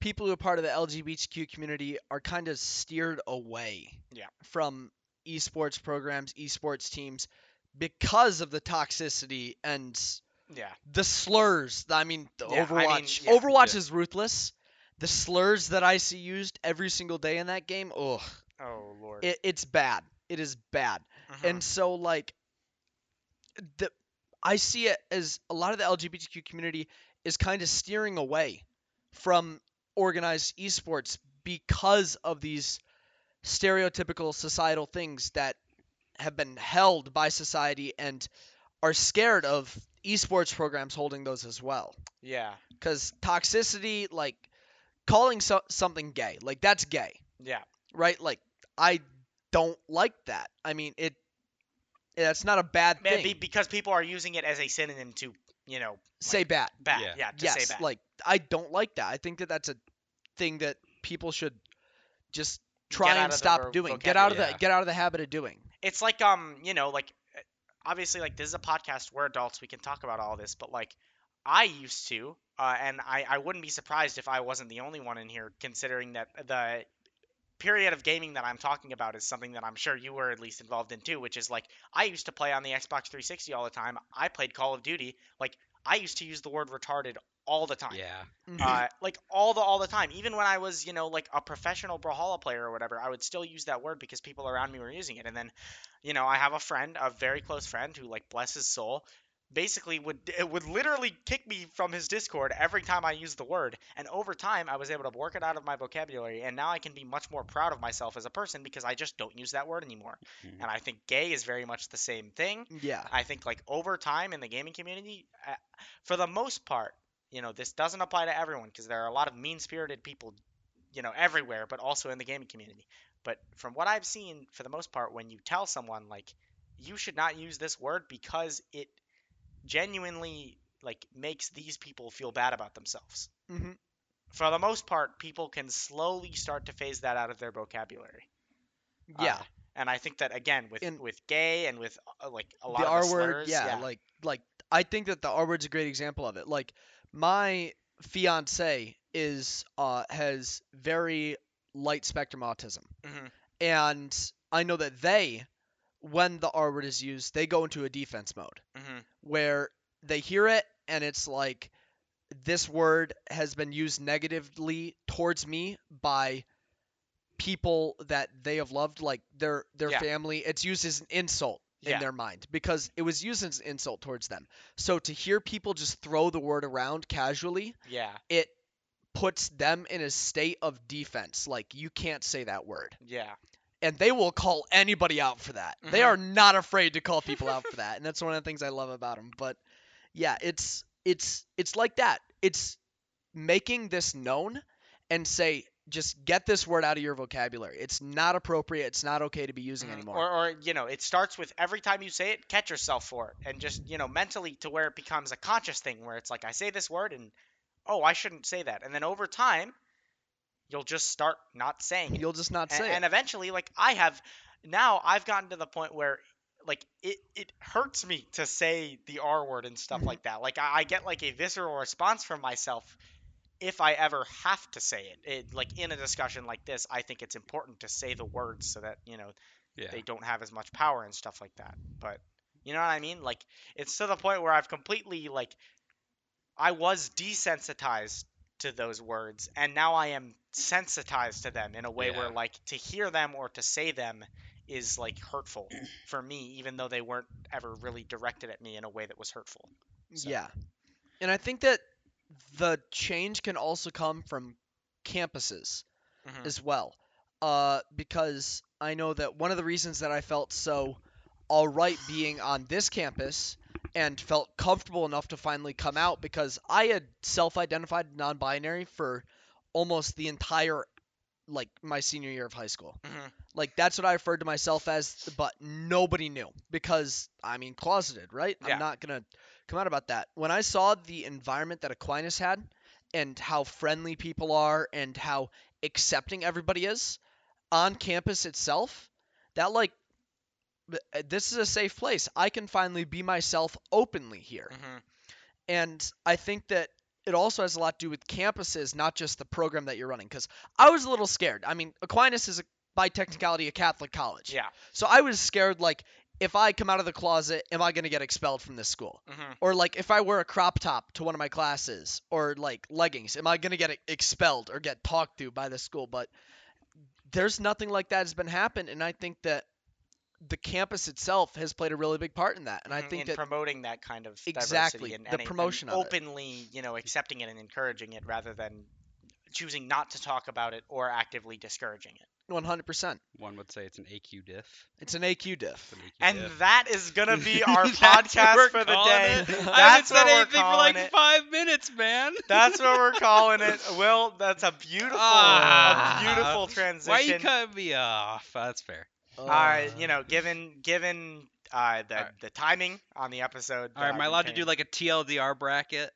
people who are part of the LGBTQ community are kind of steered away Yeah. from esports programs, esports teams, because of the toxicity and Yeah. the slurs. I mean, the Yeah, I mean, Overwatch. Overwatch is ruthless. The slurs that I see used every single day in that game, ugh, Oh lord. it, it's bad. It is bad. Mhm. And so like the I see it as a lot of the LGBTQ community is kind of steering away from organized esports because of these stereotypical societal things that have been held by society and are scared of esports programs holding those as well. Yeah. Because toxicity, like calling so- something gay, like that's gay, Yeah. right? Like I don't like that. I mean, it. That's not a bad Man, thing. be- because people are using it as a synonym to, you know, say bad. bad. Yeah. Yeah, to yes, say bad. like I don't like that. I think that that's a thing that people should just try and stop doing. Get out of vocabulary. the get out of the habit of doing. it's like um you know like uh, obviously like this is a podcast we're adults we can talk about all this but like i used to uh, and I, I wouldn't be surprised if i wasn't the only one in here considering that the period of gaming that i'm talking about is something that i'm sure you were at least involved in too which is like i used to play on the xbox 360 all the time i played call of duty like i used to use the word retarded all the time Yeah. Mhm. uh, like all the all the time. Even when I was, you know, like a professional Brawlhalla player or whatever, I would still use that word because people around me were using it. And then, you know, I have a friend, a very close friend, who like bless his soul, basically would it would literally kick me from his Discord every time I used the word. And over time, I was able to work it out of my vocabulary, and now I can be much more proud of myself as a person because I just don't use that word anymore. Mhm. And I think gay is very much the same thing. yeah. I think like over time in the gaming community, uh, for the most part, you know, this doesn't apply to everyone because there are a lot of mean-spirited people, you know, everywhere, but also in the gaming community. But from what I've seen, for the most part, when you tell someone like you should not use this word because it genuinely like makes these people feel bad about themselves. hmm For the most part, people can slowly start to phase that out of their vocabulary. Yeah. Uh, and I think that again with with gay and with uh, like a lot the of R the word, slurs, yeah, like like I think that the R word's a great example of it. Like my fiance is uh has very light spectrum autism. Mhm. And I know that they when the R word is used, they go into a defense mode where they hear it and it's like this word has been used negatively towards me by people that they have loved like their their Yeah. family it's used as an insult Yeah. in their mind because it was used as an insult towards them so to hear people just throw the word around casually Yeah, it puts them in a state of defense like you can't say that word yeah, and they will call anybody out for that. They Mhm. are not afraid to call people out for that, and that's one of the things I love about them. But yeah, it's it's it's like that. It's making this known and say just get this word out of your vocabulary. It's not appropriate. It's not okay to be using Mhm. anymore. Or, or you know, it starts with every time you say it, catch yourself for it, and just you know, mentally to where it becomes a conscious thing, where it's like I say this word and oh, I shouldn't say that, and then over time, you'll just start not saying it. You'll just not and, say and it. eventually like i have now i've gotten to the point where like it, it hurts me to say the r word and stuff Mhm. like that like I, I get like a visceral response from myself if i ever have to say it. it like in a discussion like this i think it's important to say the words so that you know Yeah. they don't have as much power and stuff like that but you know what i mean like it's to the point where i've completely like i was desensitized to those words and now i am sensitized to them in a way where like to hear them or to say them is like hurtful for me even though they weren't ever really directed at me in a way that was hurtful So- Yeah. And I think that the change can also come from campuses. Mhm. as well. Uh, because I know that one of the reasons that I felt so all right being on this campus and felt comfortable enough to finally come out because I had self-identified non-binary for almost the entire like my senior year of high school. Mhm. Like that's what I referred to myself as, but nobody knew because I mean closeted, right? Yeah. I'm not gonna come out about that. When I saw the environment that Aquinas had and how friendly people are and how accepting everybody is on campus itself, that like this is a safe place. I can finally be myself openly here. Mhm. And I think that it also has a lot to do with campuses, not just the program that you're running. Because I was a little scared. I mean, Aquinas is, a, by technicality, a Catholic college. yeah So I was scared, like, if I come out of the closet, am I going to get expelled from this school? Mhm. Or, like, if I wear a crop top to one of my classes, or, like, leggings, am I going to get expelled or get talked to by the school? But there's nothing like that has been happened. And I think that the campus itself has played a really big part in that. And I think in that promoting that kind of Exactly, diversity and, the and, and promotion of it. openly you know accepting it and encouraging it rather than choosing not to talk about it or actively discouraging it 100%. One would say it's an AQ diff. It's an AQ diff. An AQ And diff. that is gonna be our That's what podcast we're for the calling day. it. I haven't That's said what we're anything for like it. five minutes, man. That's what we're calling it. Well, that's a beautiful, Ah. a beautiful transition. Why are you cut me off? That's fair. All right, you know, given given uh, the Alright. the timing on the episode. All right, am I we allowed to do like a TLDR bracket?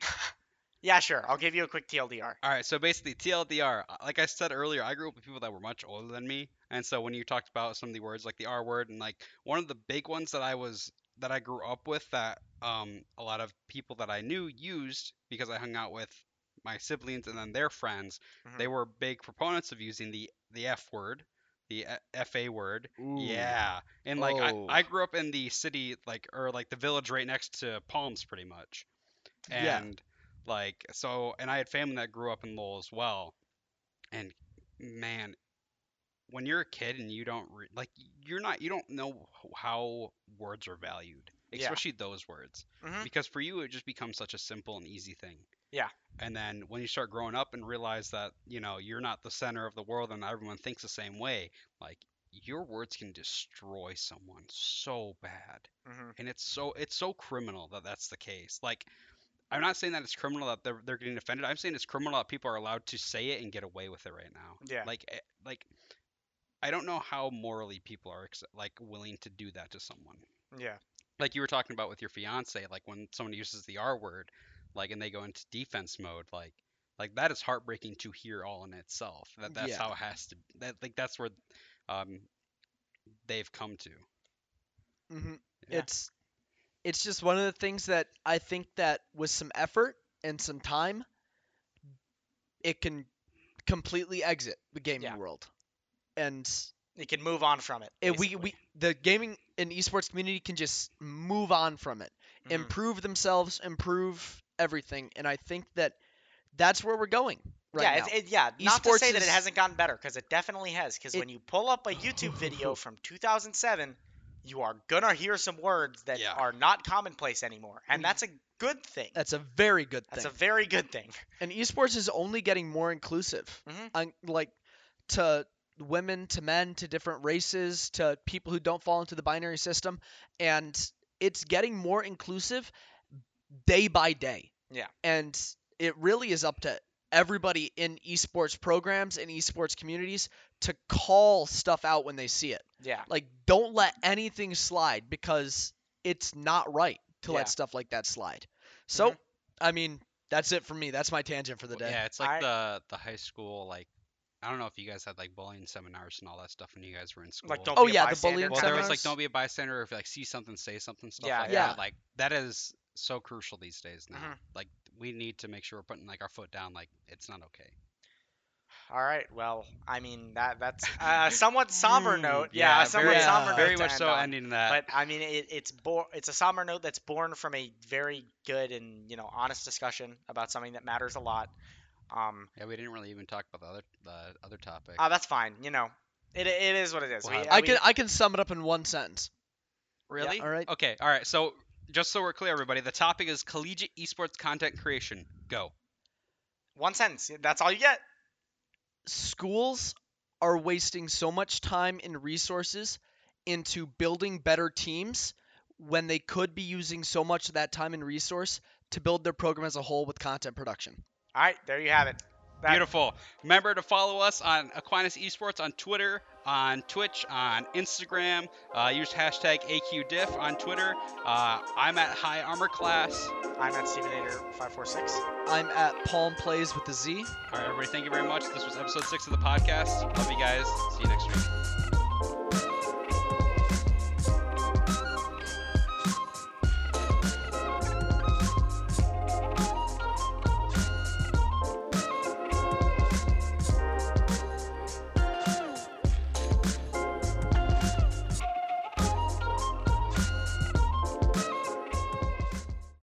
Yeah, sure. I'll give you a quick TLDR. All right, so basically TLDR, uh, like I said earlier, I grew up with people that were much older than me, and so when you talked about some of the words like the R word and like one of the big ones that I was that I grew up with that um a lot of people that I knew used because I hung out with my siblings and then their friends, Mhm. they were big proponents of using the the F word, the FA word. Ooh. Yeah, and like Oh. I, I grew up in the city like or like the village right next to Palms pretty much, Yeah. and like so and I had family that grew up in Lowell as well, and man, when you're a kid and you don't re- like you're not you don't know how words are valued, Yeah. especially those words, Mhm. because for you it just becomes such a simple and easy thing. Yeah. And then when you start growing up and realize that you know you're not the center of the world and everyone thinks the same way, like your words can destroy someone so bad Mhm. and it's so it's so criminal that that's the case like i'm not saying that it's criminal that they're, they're getting offended i'm saying it's criminal that people are allowed to say it and get away with it right now Yeah. like eh, like i don't know how morally people are like willing to do that to someone Yeah. like you were talking about with your fiance like when someone uses the r word like and they go into defense mode like like that is heartbreaking to hear all in itself that that's Yeah. how it has to that like that's where um they've come to hmm Yeah. It's it's just one of the things that I think that with some effort and some time, it can completely exit the gaming Yeah. world, and it can move on from it. it, we we the gaming and esports community can just move on from it, Mhm. improve themselves, improve everything, and I think that that's where we're going right yeah, now. It's, it, yeah. Not to say that it hasn't gotten better, because it definitely has. Because It- when you pull up a YouTube video from 2007, you are gonna hear some words that Yeah. are not commonplace anymore, and that's a good thing. that's a very good thing. That's a very good thing. and esports is only getting more inclusive Mhm. Like to women to men to different races to people who don't fall into the binary system and it's getting more inclusive day by day Yeah. and it really is up to everybody in esports programs and esports communities to call stuff out when they see it Yeah. like don't let anything slide because it's not right to Yeah. let stuff like that slide so Mhm. i mean that's it for me that's my tangent for the day Yeah, it's like I- the the high school like I don't know if you guys had like bullying seminars and all that stuff when you guys were in school. Like don't Oh, be a yeah, the bullying well, there was like don't be a bystander. If you like see something, say something, stuff Yeah, like yeah. that. Like that is so crucial these days now. Mhm. Like we need to make sure we're putting like our foot down. Like it's not okay. All right. Well, I mean that that's a somewhat somber note. Yeah, a somewhat very, somber note. very to much end so on. ending that. But I mean, it, it's bor- It's a somber note that's born from a very good and you know honest discussion about something that matters a lot. Um, yeah, we didn't really even talk about the other the other topic. uh, that's fine. You know, it it is what it is. Well, We- I we- can I can sum it up in one sentence. really? all right. Okay. All right. So just so we're clear, everybody, the topic is collegiate esports content creation. Go. one sentence. That's all you get. Schools are wasting so much time and resources into building better teams when they could be using so much of that time and resource to build their program as a whole with content production. All right, there you have it. That- Beautiful. Remember to follow us on Aquinas Esports on Twitter, on Twitch, on Instagram. Uh, use hashtag AQDiff on Twitter. Uh, I'm at High Armor Class. I'm at Stevenator546. I'm at Palm Plays with the Z. All right, everybody, thank you very much. This was episode six of the podcast. Love you guys. See you next week.